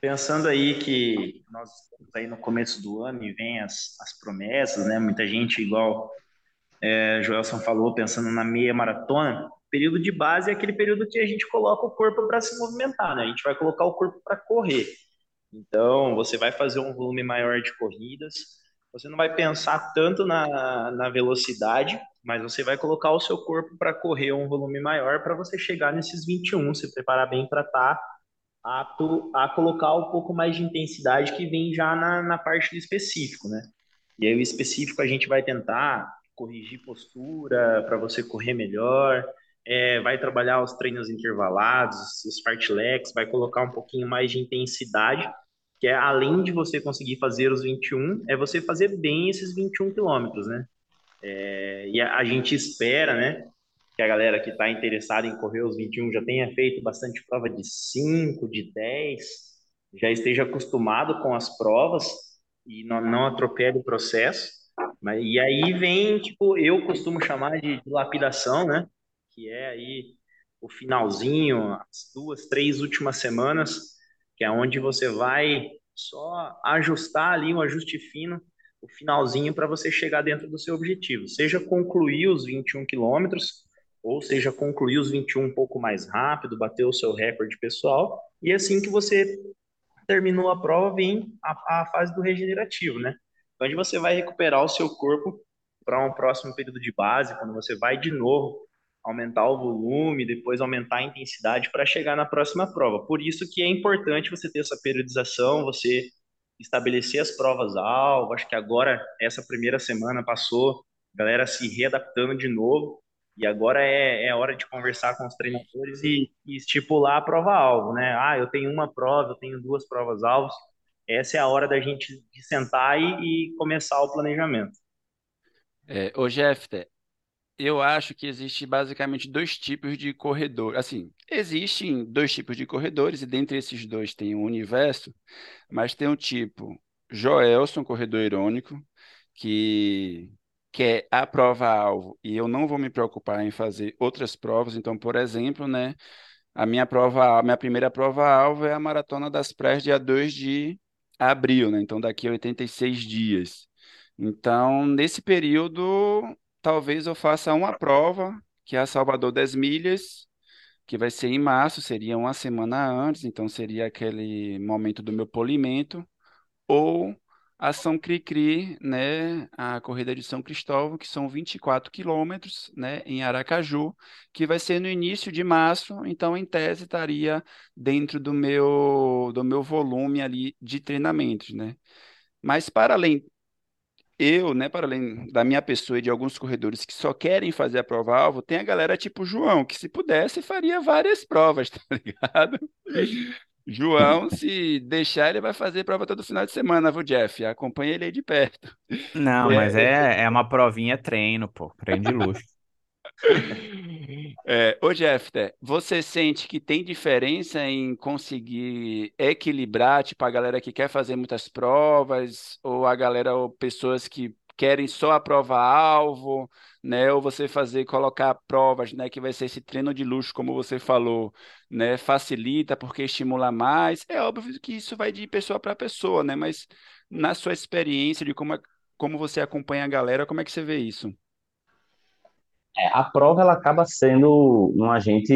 pensando aí que nós estamos aí no começo do ano e vem as, as promessas, né? Muita gente, igual é, Joelson falou, pensando na meia maratona, período de base é aquele período que a gente coloca o corpo para se movimentar, né? A gente vai colocar o corpo para correr. Então, você vai fazer um volume maior de corridas, você não vai pensar tanto na, na velocidade, mas você vai colocar o seu corpo para correr um volume maior para você chegar nesses 21, se preparar bem para estar apto a colocar um pouco mais de intensidade que vem já na, na parte do específico, né? E aí o específico a gente vai tentar corrigir postura para você correr melhor, é, vai trabalhar os treinos intervalados, os fartleks, vai colocar um pouquinho mais de intensidade, que é além de você conseguir fazer os 21, é você fazer bem esses 21 quilômetros, né? É, e a, a gente espera, né, que a galera que está interessada em correr os 21 já tenha feito bastante prova de 5, de 10, já esteja acostumado com as provas e não, não atropele o processo. Mas, e aí vem, tipo, eu costumo chamar de, de lapidação, né? Que é aí o finalzinho, as duas, três últimas semanas, que é onde você vai só ajustar ali um ajuste fino, o finalzinho para você chegar dentro do seu objetivo. Seja concluir os 21 quilômetros, ou seja, concluir os 21 um pouco mais rápido, bater o seu recorde pessoal, e assim que você terminou a prova, vem a, a fase do regenerativo, né? onde você vai recuperar o seu corpo para um próximo período de base, quando você vai de novo aumentar o volume, depois aumentar a intensidade para chegar na próxima prova. Por isso que é importante você ter essa periodização, você estabelecer as provas-alvo. Acho que agora, essa primeira semana passou, galera se readaptando de novo, e agora é, é hora de conversar com os treinadores e, e estipular a prova-alvo, né? Ah, eu tenho uma prova, eu tenho duas provas-alvos. Essa é a hora da gente sentar e, e começar o planejamento. É, ô Jeffter, eu acho que existe basicamente dois tipos de corredor. Assim, existem dois tipos de corredores, e dentre esses dois tem o universo, mas tem um tipo Joelson, corredor irônico, que quer a prova-alvo, e eu não vou me preocupar em fazer outras provas. Então, por exemplo, né, a minha prova, a minha primeira prova-alvo é a Maratona das Praias, dia 2 de abril, né? Então, daqui a 86 dias. Então, nesse período, talvez eu faça uma prova, que é a Salvador das Milhas, que vai ser em março, seria uma semana antes, então seria aquele momento do meu polimento, ou a São Cri-Cri, né, a corrida de São Cristóvão, que são 24 quilômetros, né, em Aracaju, que vai ser no início de março, então em tese estaria dentro do meu do meu volume ali de treinamentos, né? Mas para além eu, né, para além da minha pessoa e de alguns corredores que só querem fazer a prova-alvo, tem a galera tipo João, que se pudesse faria várias provas, tá ligado? João, se deixar, ele vai fazer prova todo final de semana, viu, Jeff? Acompanha ele aí de perto. Não, mas é, é uma provinha treino, pô, treino de luxo. É, ô Jeffter, você sente que tem diferença em conseguir equilibrar, tipo, a galera que quer fazer muitas provas, ou a galera, ou pessoas que querem só a prova-alvo, né? Ou você fazer, colocar provas, né? Que vai ser esse treino de luxo, como você falou, né? Facilita porque estimula mais. É óbvio que isso vai de pessoa para pessoa, né? Mas na sua experiência de como, é, como você acompanha a galera, como é que você vê isso? É, a prova ela acaba sendo um agente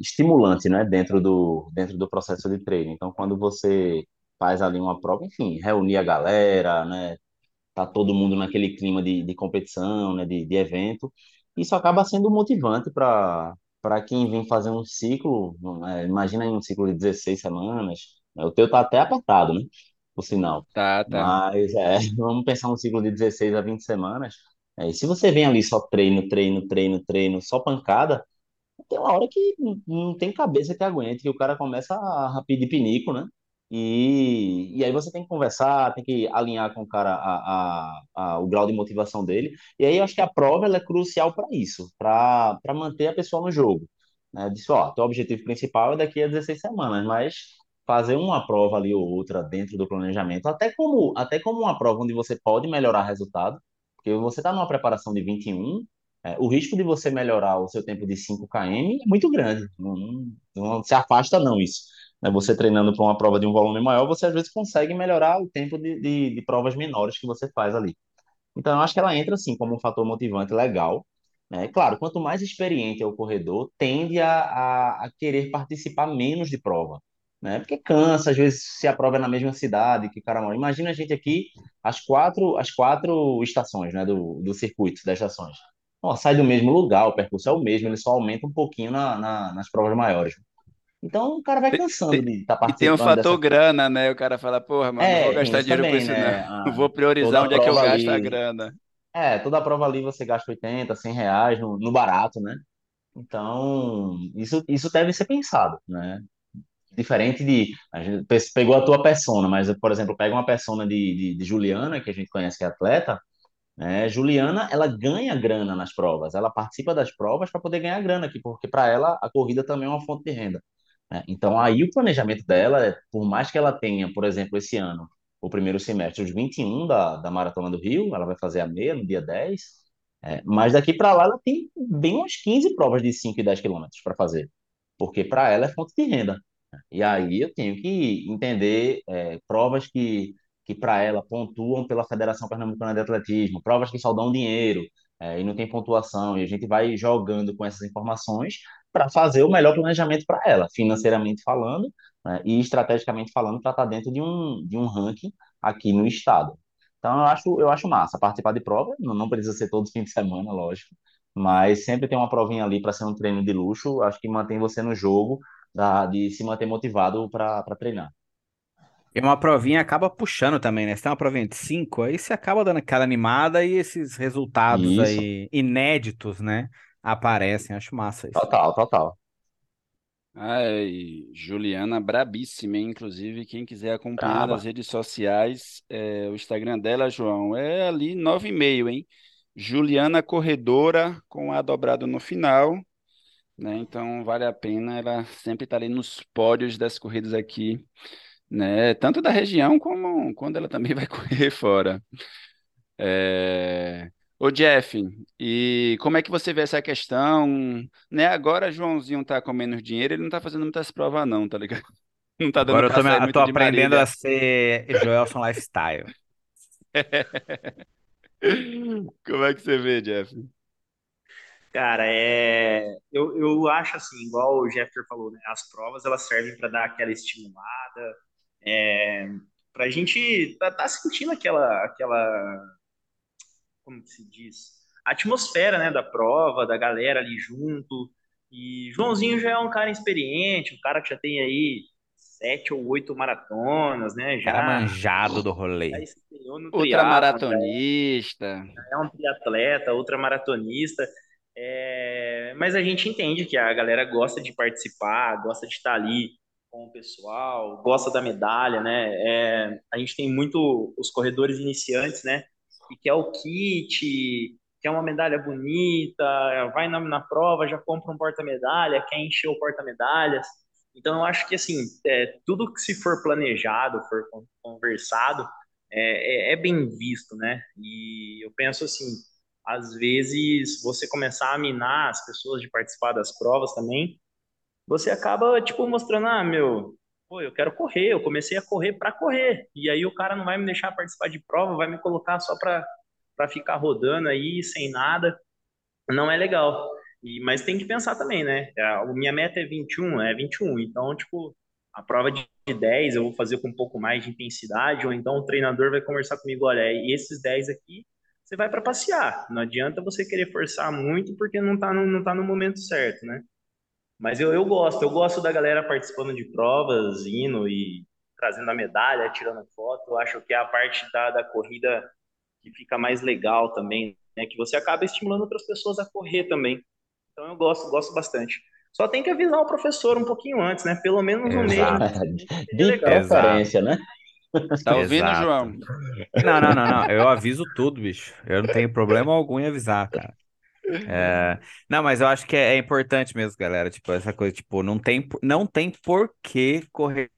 estimulante, né, dentro do, dentro do processo de treino. Então, quando você faz ali uma prova, enfim, reunir a galera, né, tá todo mundo naquele clima de, de competição, né, de, de evento, isso acaba sendo motivante para para quem vem fazer um ciclo, é, imagina aí um ciclo de 16 semanas, né, o teu tá até apertado, né, por sinal. Tá, tá. Mas é, vamos pensar um ciclo de 16 a 20 semanas, é, e se você vem ali só treino, treino, treino, treino, só pancada, tem uma hora que não, tem cabeça que aguente, que o cara começa a pedir pinico, né? E, e aí você tem que conversar, tem que alinhar com o cara a, a, a, o grau de motivação dele. E aí eu acho que a prova ela é crucial para isso, para manter a pessoa no jogo. Né? Disse, ó, teu objetivo principal é daqui a 16 semanas, mas fazer uma prova ali ou outra dentro do planejamento, até como, até como uma prova onde você pode melhorar resultado, porque você está numa preparação de 21, é, o risco de você melhorar o seu tempo de 5 km é muito grande. Não, não, se afasta, não, isso. Né? Você treinando para uma prova de um volume maior, você às vezes consegue melhorar o tempo de, de, de provas menores que você faz ali. Então, eu acho que ela entra, assim, como um fator motivante legal. Né? Claro, quanto mais experiente é o corredor, tende a, a, a querer participar menos de prova né? Porque cansa, às vezes se a prova é na mesma cidade que o cara mora. Imagina a gente aqui, as quatro, as quatro estações, né, do, do circuito, das estações. Ó, sai do mesmo lugar, o percurso é o mesmo, ele só aumenta um pouquinho na, na, nas provas maiores. Então o cara vai cansando de estar tá E tem o participando fator dessa. grana, né? O cara fala, porra, mano, não vou É, tem gastar dinheiro com também, isso, né? não. A- Vou priorizar onde é que eu prova gasto a ali. grana. É, toda prova ali você gasta 80, 100 reais no, no barato, né? Então, isso, isso deve ser pensado, né? Diferente de. A gente pe- pegou a tua persona, mas, por exemplo, pega uma persona de, de, de Juliana, que a gente conhece que é atleta, né? Juliana, ela ganha grana nas provas, ela participa das provas para poder ganhar grana aqui, porque para ela a corrida também é uma fonte de renda. né? Então, aí o planejamento dela, é, por mais que ela tenha, por exemplo, esse ano, o primeiro semestre, os 21 da, da Maratona do Rio, ela vai fazer a meia no dia 10, é, mas daqui para lá ela tem bem umas 15 provas de 5 e 10 quilômetros para fazer, porque para ela é fonte de renda. E aí eu tenho que entender é, provas que, que para ela pontuam pela Federação Pernambucana de Atletismo, provas que só dão dinheiro é, e não tem pontuação, e a gente vai jogando com essas informações para fazer o melhor planejamento para ela, financeiramente falando, né, e estrategicamente falando, para estar dentro de um, de um ranking aqui no estado. Então eu acho, eu acho massa participar de prova, não precisa ser todo fim de semana, lógico, mas sempre tem uma provinha ali para ser um treino de luxo, acho que mantém você no jogo, da, de se manter motivado para treinar. E uma provinha acaba puxando também, né? Se tem uma provinha de cinco, aí você acaba dando aquela animada e esses resultados Isso. aí inéditos, né? Aparecem, acho massa isso. Total, total. Ai, Juliana, brabíssima, hein? Inclusive, quem quiser acompanhar Braba. nas redes sociais, é, o Instagram dela, João, é ali nove e meio, hein? Juliana Corredora, com A dobrado no final, né? Então, vale a pena, ela sempre está ali nos pódios das corridas aqui, né? Tanto da região, como quando ela também vai correr fora. É... Ô Jeff, e como é que você vê essa questão, né? Agora Joãozinho tá com menos dinheiro, ele não tá fazendo muitas provas não, tá ligado? Não tá dando Agora eu tô, me- tô de aprendendo Marília. a ser Joelson Lifestyle. Como é que você vê, Jeff? Cara, é... eu, eu acho assim, igual o Jeffter falou, né? As provas elas servem para dar aquela estimulada, é... para a gente tá, tá sentindo aquela, aquela, como que se diz? A atmosfera, né, da prova, da galera ali junto. E Joãozinho já é um cara experiente, um cara que já tem aí sete ou oito maratonas, né? Cara Já, manjado do já rolê. estreou no triatlon, já Ultramaratonista. é um triatleta, ultramaratonista. É, mas a gente entende que a galera gosta de participar, gosta de estar ali com o pessoal, gosta da medalha, né? É, a gente tem muito os corredores iniciantes, né? E quer o kit, quer uma medalha bonita, vai na, na prova, já compra um porta-medalha, quer encher o porta-medalhas. Então, eu acho que, assim, é, tudo que se for planejado, for con- conversado, é, é, é bem visto, né? E eu penso assim, às vezes você começar a minar as pessoas de participar das provas também, você acaba, tipo, mostrando, ah, meu, pô, eu quero correr, eu comecei a correr para correr, e aí o cara não vai me deixar participar de prova, vai me colocar só para para ficar rodando aí sem nada, não é legal. E, mas tem que pensar também, né? A minha meta é 21, é 21, então, tipo, a prova de 10 eu vou fazer com um pouco mais de intensidade, ou então o treinador vai conversar comigo, olha, esses 10 aqui você vai para passear. Não adianta você querer forçar muito porque não tá no, não tá no momento certo, né? Mas eu, eu gosto, eu gosto da galera participando de provas, indo e trazendo a medalha, tirando foto. Eu acho que é a parte da, da corrida que fica mais legal também, né? Que você acaba estimulando outras pessoas a correr também. Então eu gosto, gosto bastante. Só tem que avisar o professor um pouquinho antes, né? Pelo menos um mês Exato. seria De preferência, né? Tá ouvindo, Exato. João? Não, não, não, não. Eu aviso tudo, bicho. Eu não tenho problema algum em avisar, cara. É, Não, mas eu acho que é, é importante mesmo, galera. Tipo, essa coisa, tipo, não tem, não tem por que correr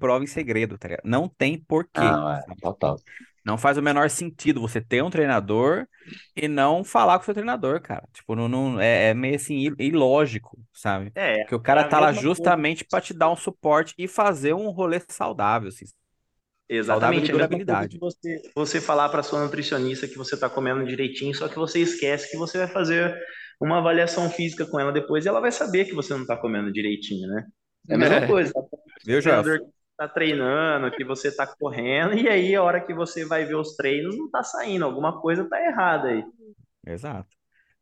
prova em segredo, tá ligado? Não tem por quê. Não, é, total. Não faz o menor sentido você ter um treinador e não falar com o seu treinador, cara. Tipo, não, não- é, é meio assim, il- ilógico, sabe? É, Porque o cara é tá lá justamente pra te dar um suporte e fazer um rolê saudável, assim. Exatamente, a durabilidade. você, você falar para sua nutricionista que você está comendo direitinho, só que você esquece que você vai fazer uma avaliação física com ela depois e ela vai saber que você não está comendo direitinho, né? É a mesma É. coisa. Viu, O treinador Gelson? que está treinando, que você está correndo, e aí a hora que você vai ver os treinos não está saindo, alguma coisa está errada aí. Exato.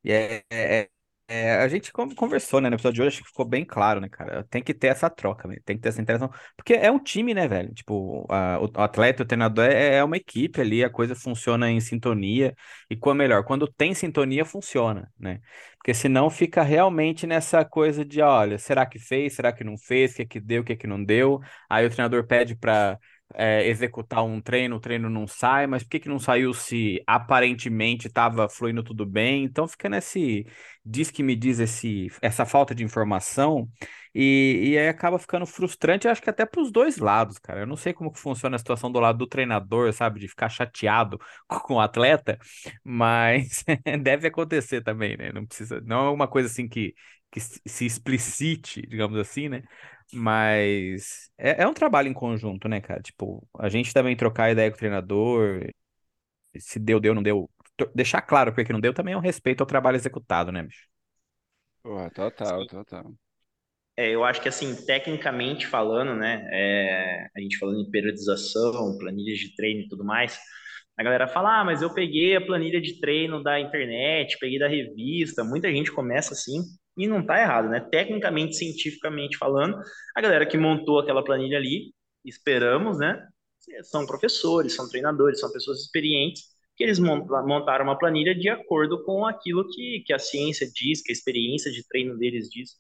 E é, é- é- a gente con- conversou, né, no episódio de hoje, acho que ficou bem claro, né, cara? Tem que ter essa troca, né? Tem que ter essa interação. Porque é um time, né, velho? Tipo, a- o atleta, o treinador é, é uma equipe ali, a coisa funciona em sintonia. E qual é melhor? Quando tem sintonia, funciona, né? Porque senão fica realmente nessa coisa de, olha, será que fez? Será que não fez? O que é que deu? O que é que não deu? Aí o treinador pede pra é, executar um treino, o treino não sai, mas por que que não saiu se aparentemente estava fluindo tudo bem? Então fica nesse diz que me diz esse, essa falta de informação e, e aí acaba ficando frustrante, acho que até para os dois lados, cara. Eu não sei como que funciona a situação do lado do treinador, sabe, de ficar chateado com o atleta, mas deve acontecer também, né? Não precisa, não é uma coisa assim que, que se explicite, digamos assim, né? Mas é, é um trabalho em conjunto, né, cara? Tipo, a gente também trocar ideia com o treinador, se deu, deu, não deu. Deixar claro porque que não deu também é um respeito ao trabalho executado, né, bicho? Porra, total, total. É, eu acho que assim, tecnicamente falando, né, é, a gente falando em periodização, planilhas de treino e tudo mais, A galera fala, ah, mas eu peguei a planilha de treino da internet, peguei da revista. Muita gente começa assim e não tá errado, né? Tecnicamente, cientificamente falando, a galera que montou aquela planilha ali, esperamos, né? São professores, são treinadores, são pessoas experientes que eles montaram uma planilha de acordo com aquilo que, que a ciência diz, que a experiência de treino deles diz.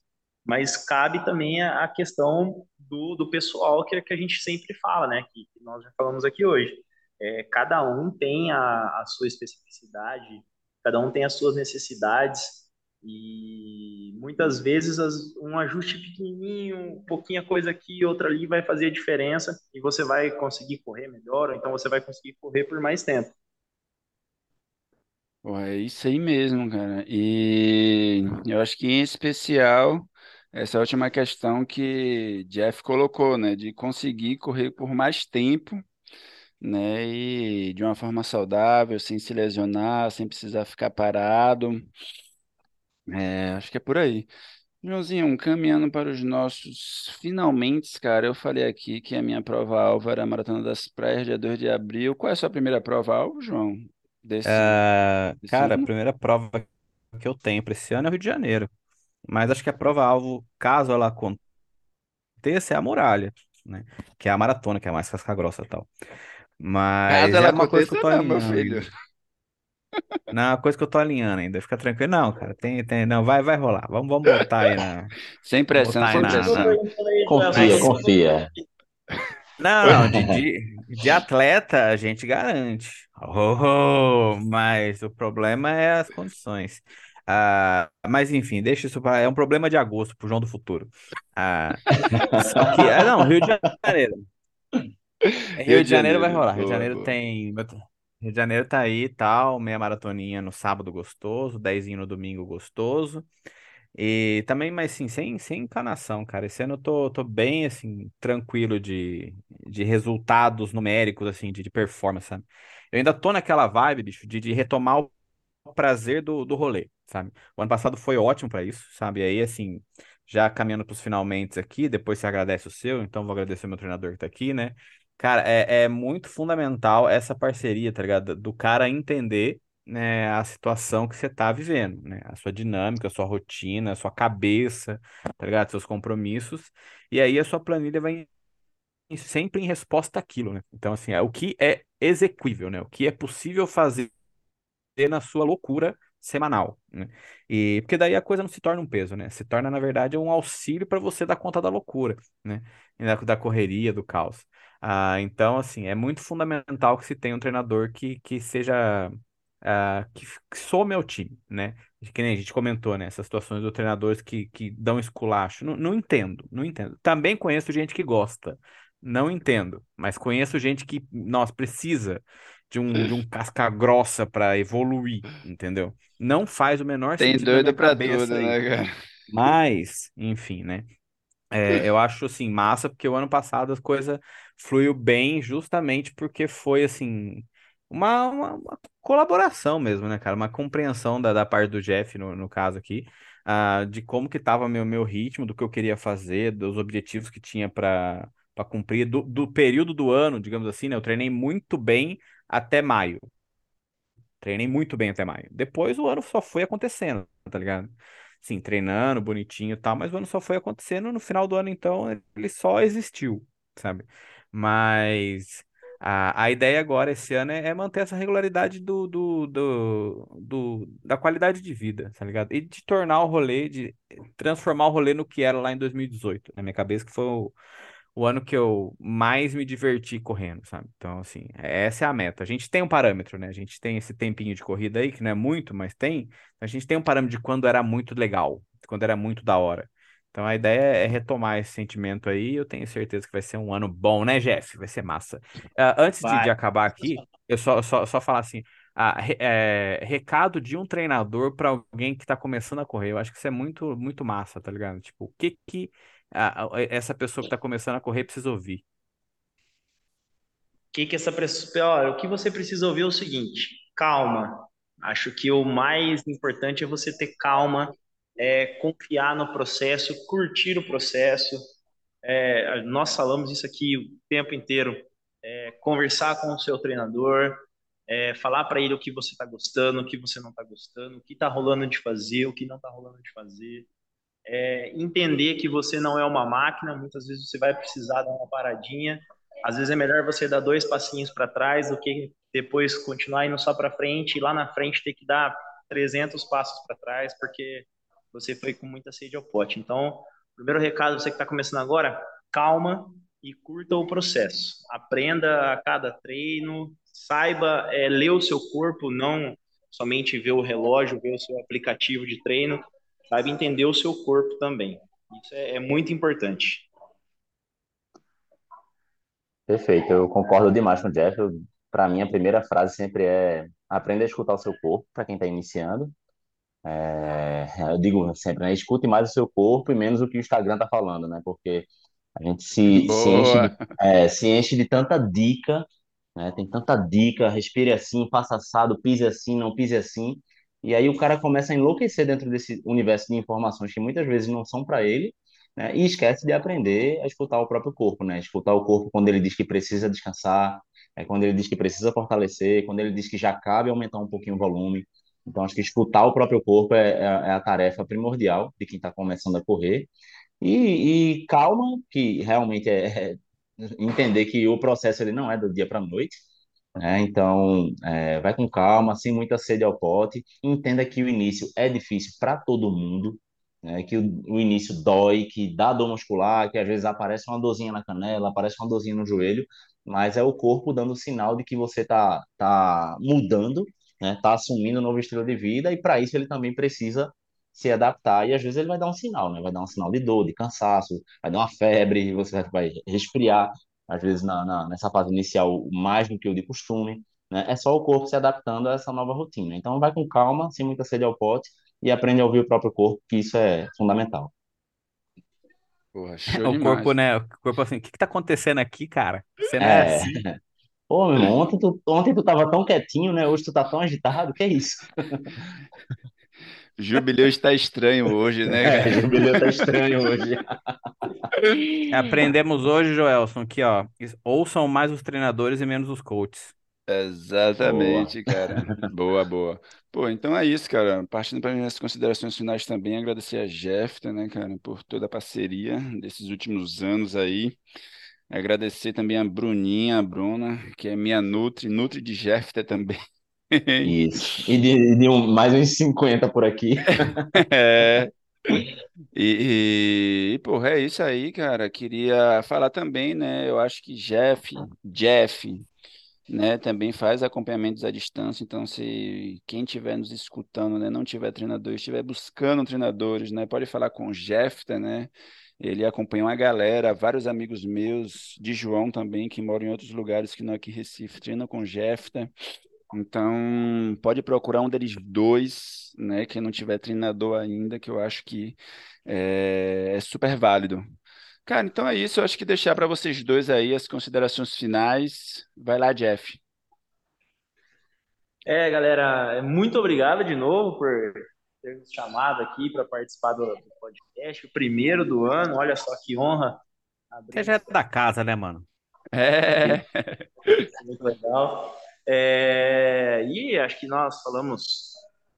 Mas cabe também a, a questão do, do pessoal que, que a gente sempre fala, né? Que, que nós já falamos aqui hoje. É, cada um tem a, a sua especificidade, cada um tem as suas necessidades e muitas vezes as, um ajuste pequenininho, pouquinho coisa aqui, outra ali vai fazer a diferença e você vai conseguir correr melhor, ou então você vai conseguir correr por mais tempo. É isso aí mesmo, cara. E eu acho que em especial essa última questão que Jeff colocou, né, de conseguir correr por mais tempo, né, e de uma forma saudável, sem se lesionar, sem precisar ficar parado. É, acho que é por aí. Joãozinho, caminhando para os nossos finalmente, cara, eu falei aqui que a minha prova-alvo era a Maratona das Praias, dia 2 de abril. Qual é a sua primeira prova-alvo, João, desse, Ah, desse cara, a ano? primeira prova que eu tenho para esse ano é o Rio de Janeiro. Mas acho que a prova-alvo, caso ela aconteça, é a muralha, né? Que é a maratona, que é a mais casca-grossa e tal. Caso Mas ela é uma coisa que eu tô não, meu filho. Não, é uma coisa que eu tô alinhando ainda. Fica tranquilo. Não, cara, tem, tem, não, vai, vai rolar. Vamos, vamos botar aí na, Sem pressão, sem na, pressão. Confia, confia. não, não, de, de, de atleta a gente garante. Oh, mas o problema é as condições. Ah, mas enfim, deixa isso para. É um problema de agosto pro João do Futuro. Ah, só que. Ah, não, Rio de Janeiro. Rio Rio de de Janeiro vai Janeiro, rolar. Rio de Janeiro tem. Rio de Janeiro tá aí e tal. Meia maratoninha no sábado gostoso. Dezinho no domingo gostoso. E também, mas sim, sem, sem encanação, cara. Esse ano eu tô, tô bem, assim, tranquilo de, de resultados numéricos, assim, de, de performance, sabe? Eu ainda tô naquela vibe, bicho, de, de retomar o prazer do, do rolê, sabe? O ano passado foi ótimo pra isso, sabe? Aí, assim, já caminhando pros finalmente aqui, depois você agradece o seu, então vou agradecer o meu treinador que tá aqui, né? Cara, é, é muito fundamental essa parceria, tá ligado? Do cara entender né, a situação que você tá vivendo, né? A sua dinâmica, a sua rotina, a sua cabeça, tá ligado? Seus compromissos. E aí a sua planilha vai em- sempre em resposta àquilo, né? Então, assim, é o que é exequível, né? O que é possível fazer na sua loucura semanal, né? E porque daí a coisa não se torna um peso, né? Se torna, na verdade, um auxílio para você dar conta da loucura, né? Da correria, do caos. Ah, então, assim, é muito fundamental que se tenha um treinador que, que seja ah, que, que some ao time, né? Que nem a gente comentou, né? Essas situações dos treinadores que, que dão esculacho. Não, não entendo, não entendo. Também conheço gente que gosta. Não entendo, mas conheço gente que, nossa, precisa de um, de um casca grossa para evoluir, entendeu? Não faz o menor Tem sentido na doido pra tudo, cabeça né, cara? Mas, enfim, né? É, eu acho assim massa porque o ano passado as coisas fluiu bem justamente porque foi assim uma, uma, uma colaboração mesmo, né, cara? Uma compreensão da, da parte do Jeff, no, no caso aqui, ah, de como que tava meu, meu ritmo, do que eu queria fazer, dos objetivos que tinha para para cumprir, do, do período do ano, digamos assim, né? Eu treinei muito bem até maio. Treinei muito bem até maio. Depois o ano só foi acontecendo, tá ligado? Sim, treinando, bonitinho e tal, mas o ano só foi acontecendo. No final do ano, então, ele só existiu, sabe? Mas a, a ideia agora, esse ano, é, é manter essa regularidade do, do, do, do- da qualidade de vida, tá ligado? E de tornar o rolê, de transformar o rolê no que era lá em 2018. Na minha cabeça, que foi o, o ano que eu mais me diverti correndo, sabe? Então, assim, essa é a meta. A gente tem um parâmetro, né? A gente tem esse tempinho de corrida aí, que não é muito, mas tem. A gente tem um parâmetro de quando era muito legal, quando era muito da hora. Então, a ideia é retomar esse sentimento aí. Eu tenho certeza que vai ser um ano bom, né, Jeff? Vai ser massa. Ah, antes de, de acabar aqui, eu só, só, só falar assim: ah, é, recado de um treinador para alguém que tá começando a correr. Eu acho que isso é muito, muito massa, tá ligado? Tipo, o que que essa pessoa que está começando a correr precisa ouvir. que que essa pessoa, o que você precisa ouvir é o seguinte, calma. Acho que o mais importante é você ter calma, é, confiar no processo, curtir o processo. É, nós falamos isso aqui o tempo inteiro. É, conversar com o seu treinador, é, falar para ele o que você está gostando, o que você não está gostando, o que está rolando de fazer, o que não está rolando de fazer. É, entender que você não é uma máquina, muitas vezes você vai precisar dar uma paradinha. Às vezes é melhor você dar dois passinhos para trás do que depois continuar indo só para frente e lá na frente ter que dar 300 passos para trás, porque você foi com muita sede ao pote. Então, primeiro recado, você que está começando agora, calma e curta o processo. Aprenda a cada treino, saiba é, ler o seu corpo, não somente ver o relógio, ver o seu aplicativo de treino, saiba entender o seu corpo também. Isso é, é muito importante. Perfeito, eu concordo demais com o Jeff. Para mim, a primeira frase sempre é aprenda a escutar o seu corpo, para quem está iniciando. É, eu digo sempre, né? Escute mais o seu corpo e menos o que o Instagram está falando, né? Porque a gente se, se, enche de, é, se enche de tanta dica, né? Tem tanta dica, respire assim, faça assado, pise assim, não pise assim. E aí o cara começa a enlouquecer dentro desse universo de informações que muitas vezes não são para ele, né? E esquece de aprender a escutar o próprio corpo, né? Escutar o corpo quando ele diz que precisa descansar, é quando ele diz que precisa fortalecer, quando ele diz que já cabe aumentar um pouquinho o volume. Então, acho que escutar o próprio corpo é, é, é a tarefa primordial de quem está começando a correr. E, e, calma, que realmente é, é, entender que o processo ele não é do dia para a noite. Né? Então, é, vai com calma, sem muita sede ao pote. Entenda que o início é difícil para todo mundo. Né? Que o, o, início dói, que dá dor muscular, que às vezes aparece uma dorzinha na canela, aparece uma dorzinha no joelho, mas é o corpo dando sinal de que você está tá mudando né, tá assumindo um novo estilo de vida e para isso ele também precisa se adaptar e às vezes ele vai dar um sinal, né? Vai dar um sinal de dor, de cansaço, vai dar uma febre, você vai resfriar, às vezes na, na, nessa fase inicial mais do que o de costume, né? É só o corpo se adaptando a essa nova rotina. Então vai com calma, sem muita sede ao pote e aprende a ouvir o próprio corpo, que isso é fundamental. Porra, show o demais. corpo, né? O corpo assim, o que que tá acontecendo aqui, cara? Você não é, É, assim. Pô, meu irmão, ontem tu, ontem tu tava tão quietinho, né? Hoje tu tá tão agitado, que é isso? Jubileu está estranho hoje, né, É, cara? jubileu tá estranho hoje. Aprendemos hoje, Joelson, que ó, ouçam mais os treinadores e menos os coaches. Boa. Exatamente, cara. Boa, boa. Pô, então é isso, cara. Partindo para minhas considerações finais também, agradecer a Jefta, né, cara, por toda a parceria desses últimos anos aí. Agradecer também a Bruninha, a Bruna, que é minha Nutri, Nutri de Jefta também. Isso. E de, de um- mais uns 50 por aqui. É. E, e, porra, é isso aí, cara. Queria falar também, né? Eu acho que Jeff, Jeff, né, também faz acompanhamentos à distância. Então, se quem estiver nos escutando, né, não tiver treinador, estiver buscando treinadores, né, pode falar com o Jeff, né? Ele acompanha uma galera, vários amigos meus, de João também, que moram em outros lugares que não aqui em Recife, treinam com Jeff. Então, pode procurar um deles dois, né? Quem não tiver treinador ainda, que eu acho que é, é super válido. Cara, então é isso. Eu acho que deixar para vocês dois aí as considerações finais. Vai lá, Jeff. É, galera, muito obrigado de novo por ter nos chamado aqui para participar do, do podcast, o primeiro do ano. Olha só que honra Você já é da casa, né, mano? É, muito legal. É, e acho que nós falamos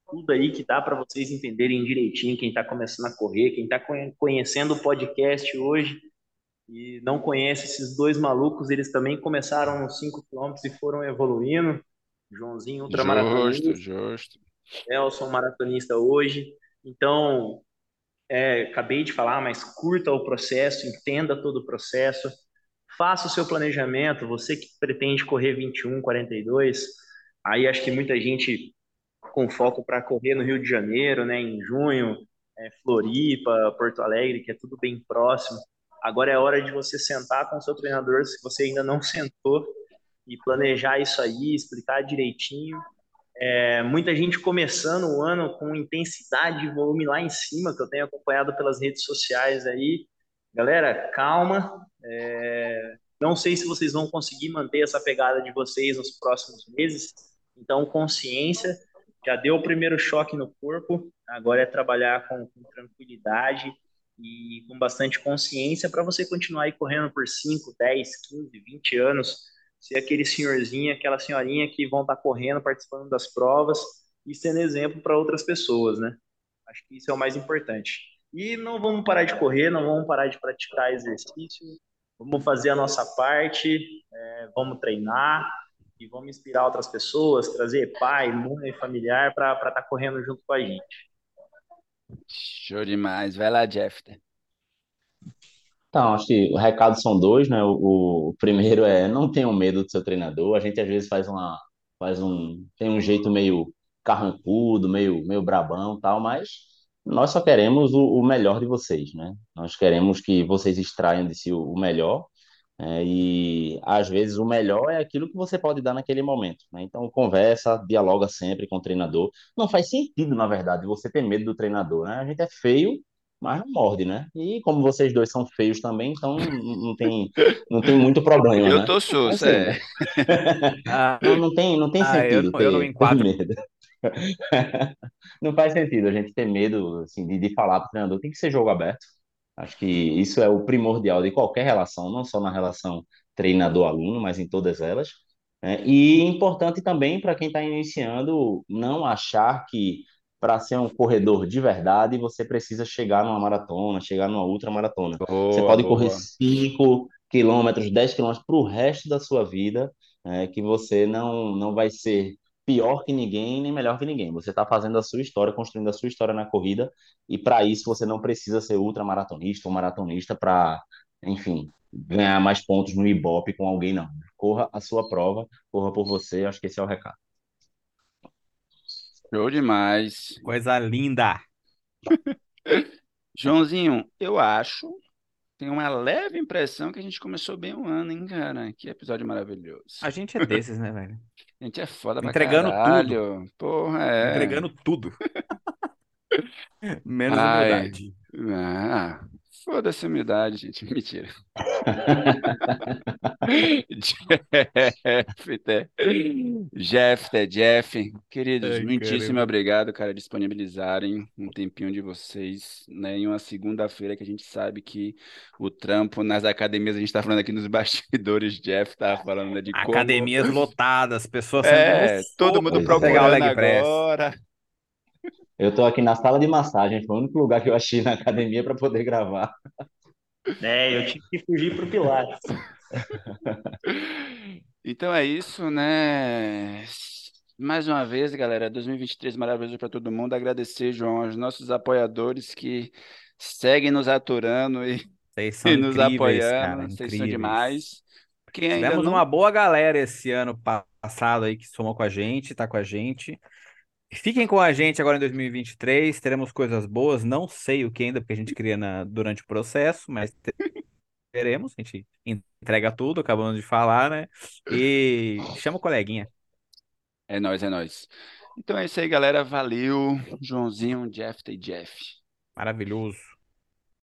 tudo aí que dá para vocês entenderem direitinho quem está começando a correr, quem está conhecendo o podcast hoje e não conhece esses dois malucos, eles também começaram nos 5 km e foram evoluindo. Joãozinho, ultramaratonista, justo, justo. Nelson, maratonista hoje. Então, é, acabei de falar, mas curta o processo, entenda todo o processo, faça o seu planejamento. Você que pretende correr 21, 42, aí acho que muita gente com foco para correr no Rio de Janeiro, né, em junho, é, Floripa, Porto Alegre, que é tudo bem próximo. Agora é hora de você sentar com o seu treinador, se você ainda não sentou, e planejar isso aí, explicar direitinho. É, muita gente começando o ano com intensidade e volume lá em cima, que eu tenho acompanhado pelas redes sociais aí. Galera, calma. É, não sei se vocês vão conseguir manter essa pegada de vocês nos próximos meses. Então, consciência. Já deu o primeiro choque no corpo, agora é trabalhar com, com tranquilidade e com bastante consciência para você continuar aí correndo por 5, 10, 15, 20 anos ser aquele senhorzinho, aquela senhorinha que vão estar correndo, participando das provas e sendo exemplo para outras pessoas, né? Acho que isso é o mais importante. E não vamos parar de correr, não vamos parar de praticar exercício, vamos fazer a nossa parte, é, vamos treinar e vamos inspirar outras pessoas, trazer pai, mãe, familiar para estar tá correndo junto com a gente. Show demais. Vai lá, Jeff. Então, acho que o recado são dois, né? O, o primeiro é não tenham medo do seu treinador. A gente às vezes faz uma, faz um, tem um jeito meio carrancudo, meio, meio brabão, tal, mas nós só queremos o, o melhor de vocês, né? Nós queremos que vocês extraiam de si o, o melhor. É, e às vezes o melhor é aquilo que você pode dar naquele momento, né? Então conversa, dialoga sempre com o treinador. Não faz sentido, na verdade, você ter medo do treinador, né? A gente é feio mas não morde, né? E como vocês dois são feios também, então não tem, não tem muito problema, Eu né? tô susto, Assim, é. Ah, não, não tem, não tem ah, eu, sentido não- eu não ter, ter enquadro. medo. Não faz sentido a gente ter medo assim, de, de falar para o treinador, tem que ser jogo aberto. Acho que isso é o primordial de qualquer relação, não só na relação treinador-aluno, mas em todas elas. né? E importante também para quem está iniciando, não achar que para ser um corredor de verdade você precisa chegar numa maratona, chegar numa ultramaratona. Você Boa, pode correr boa. 5 quilômetros, 10 quilômetros para o resto da sua vida, né, que você não, não vai ser pior que ninguém, nem melhor que ninguém. Você está fazendo a sua história, construindo a sua história na corrida, e para isso você não precisa ser ultramaratonista ou maratonista para, enfim, ganhar mais pontos no Ibope com alguém, não. Corra a sua prova, corra por você, acho que esse é o recado. Show demais. Coisa linda. Joãozinho, eu acho, tenho uma leve impressão que a gente começou bem o ano, hein, cara? Que episódio maravilhoso. A gente é desses, né, velho? A gente é foda pra Entregando tudo. caralho. Porra, é. Entregando tudo. Menos Ai. humildade. Ah, foda-se a humildade, gente. Mentira. Jeff, Té. Jeff, Té, Jeff, queridos, Ai, muitíssimo caramba. obrigado, cara, disponibilizarem um tempinho de vocês, né, em uma segunda-feira que a gente sabe que o trampo nas academias, a gente tá falando aqui nos bastidores, Jeff tá falando, né, de como... Academias lotadas, pessoas É, todo mundo procurando agora. Eu estou aqui na sala de massagem, foi o único lugar que eu achei na academia para poder gravar. É, eu tive que fugir pro Pilates. Então é isso, né? Mais uma vez, galera, 2023 maravilhoso para todo mundo. Agradecer, João, aos nossos apoiadores que seguem nos aturando e, Vocês são e nos apoiando. cara, Vocês são demais. Quem ainda Tivemos não uma boa galera esse ano pa- passado aí que somou com a gente, tá com a gente. Fiquem com a gente agora em 2023, teremos coisas boas, não sei o que ainda, porque a gente cria na- durante o processo, mas te- teremos, a gente entrega tudo, acabamos de falar, né? E chama o coleguinha. É nóis, é nóis. Então é isso aí, galera. Valeu, Joãozinho, Jeff e Jeff. Maravilhoso.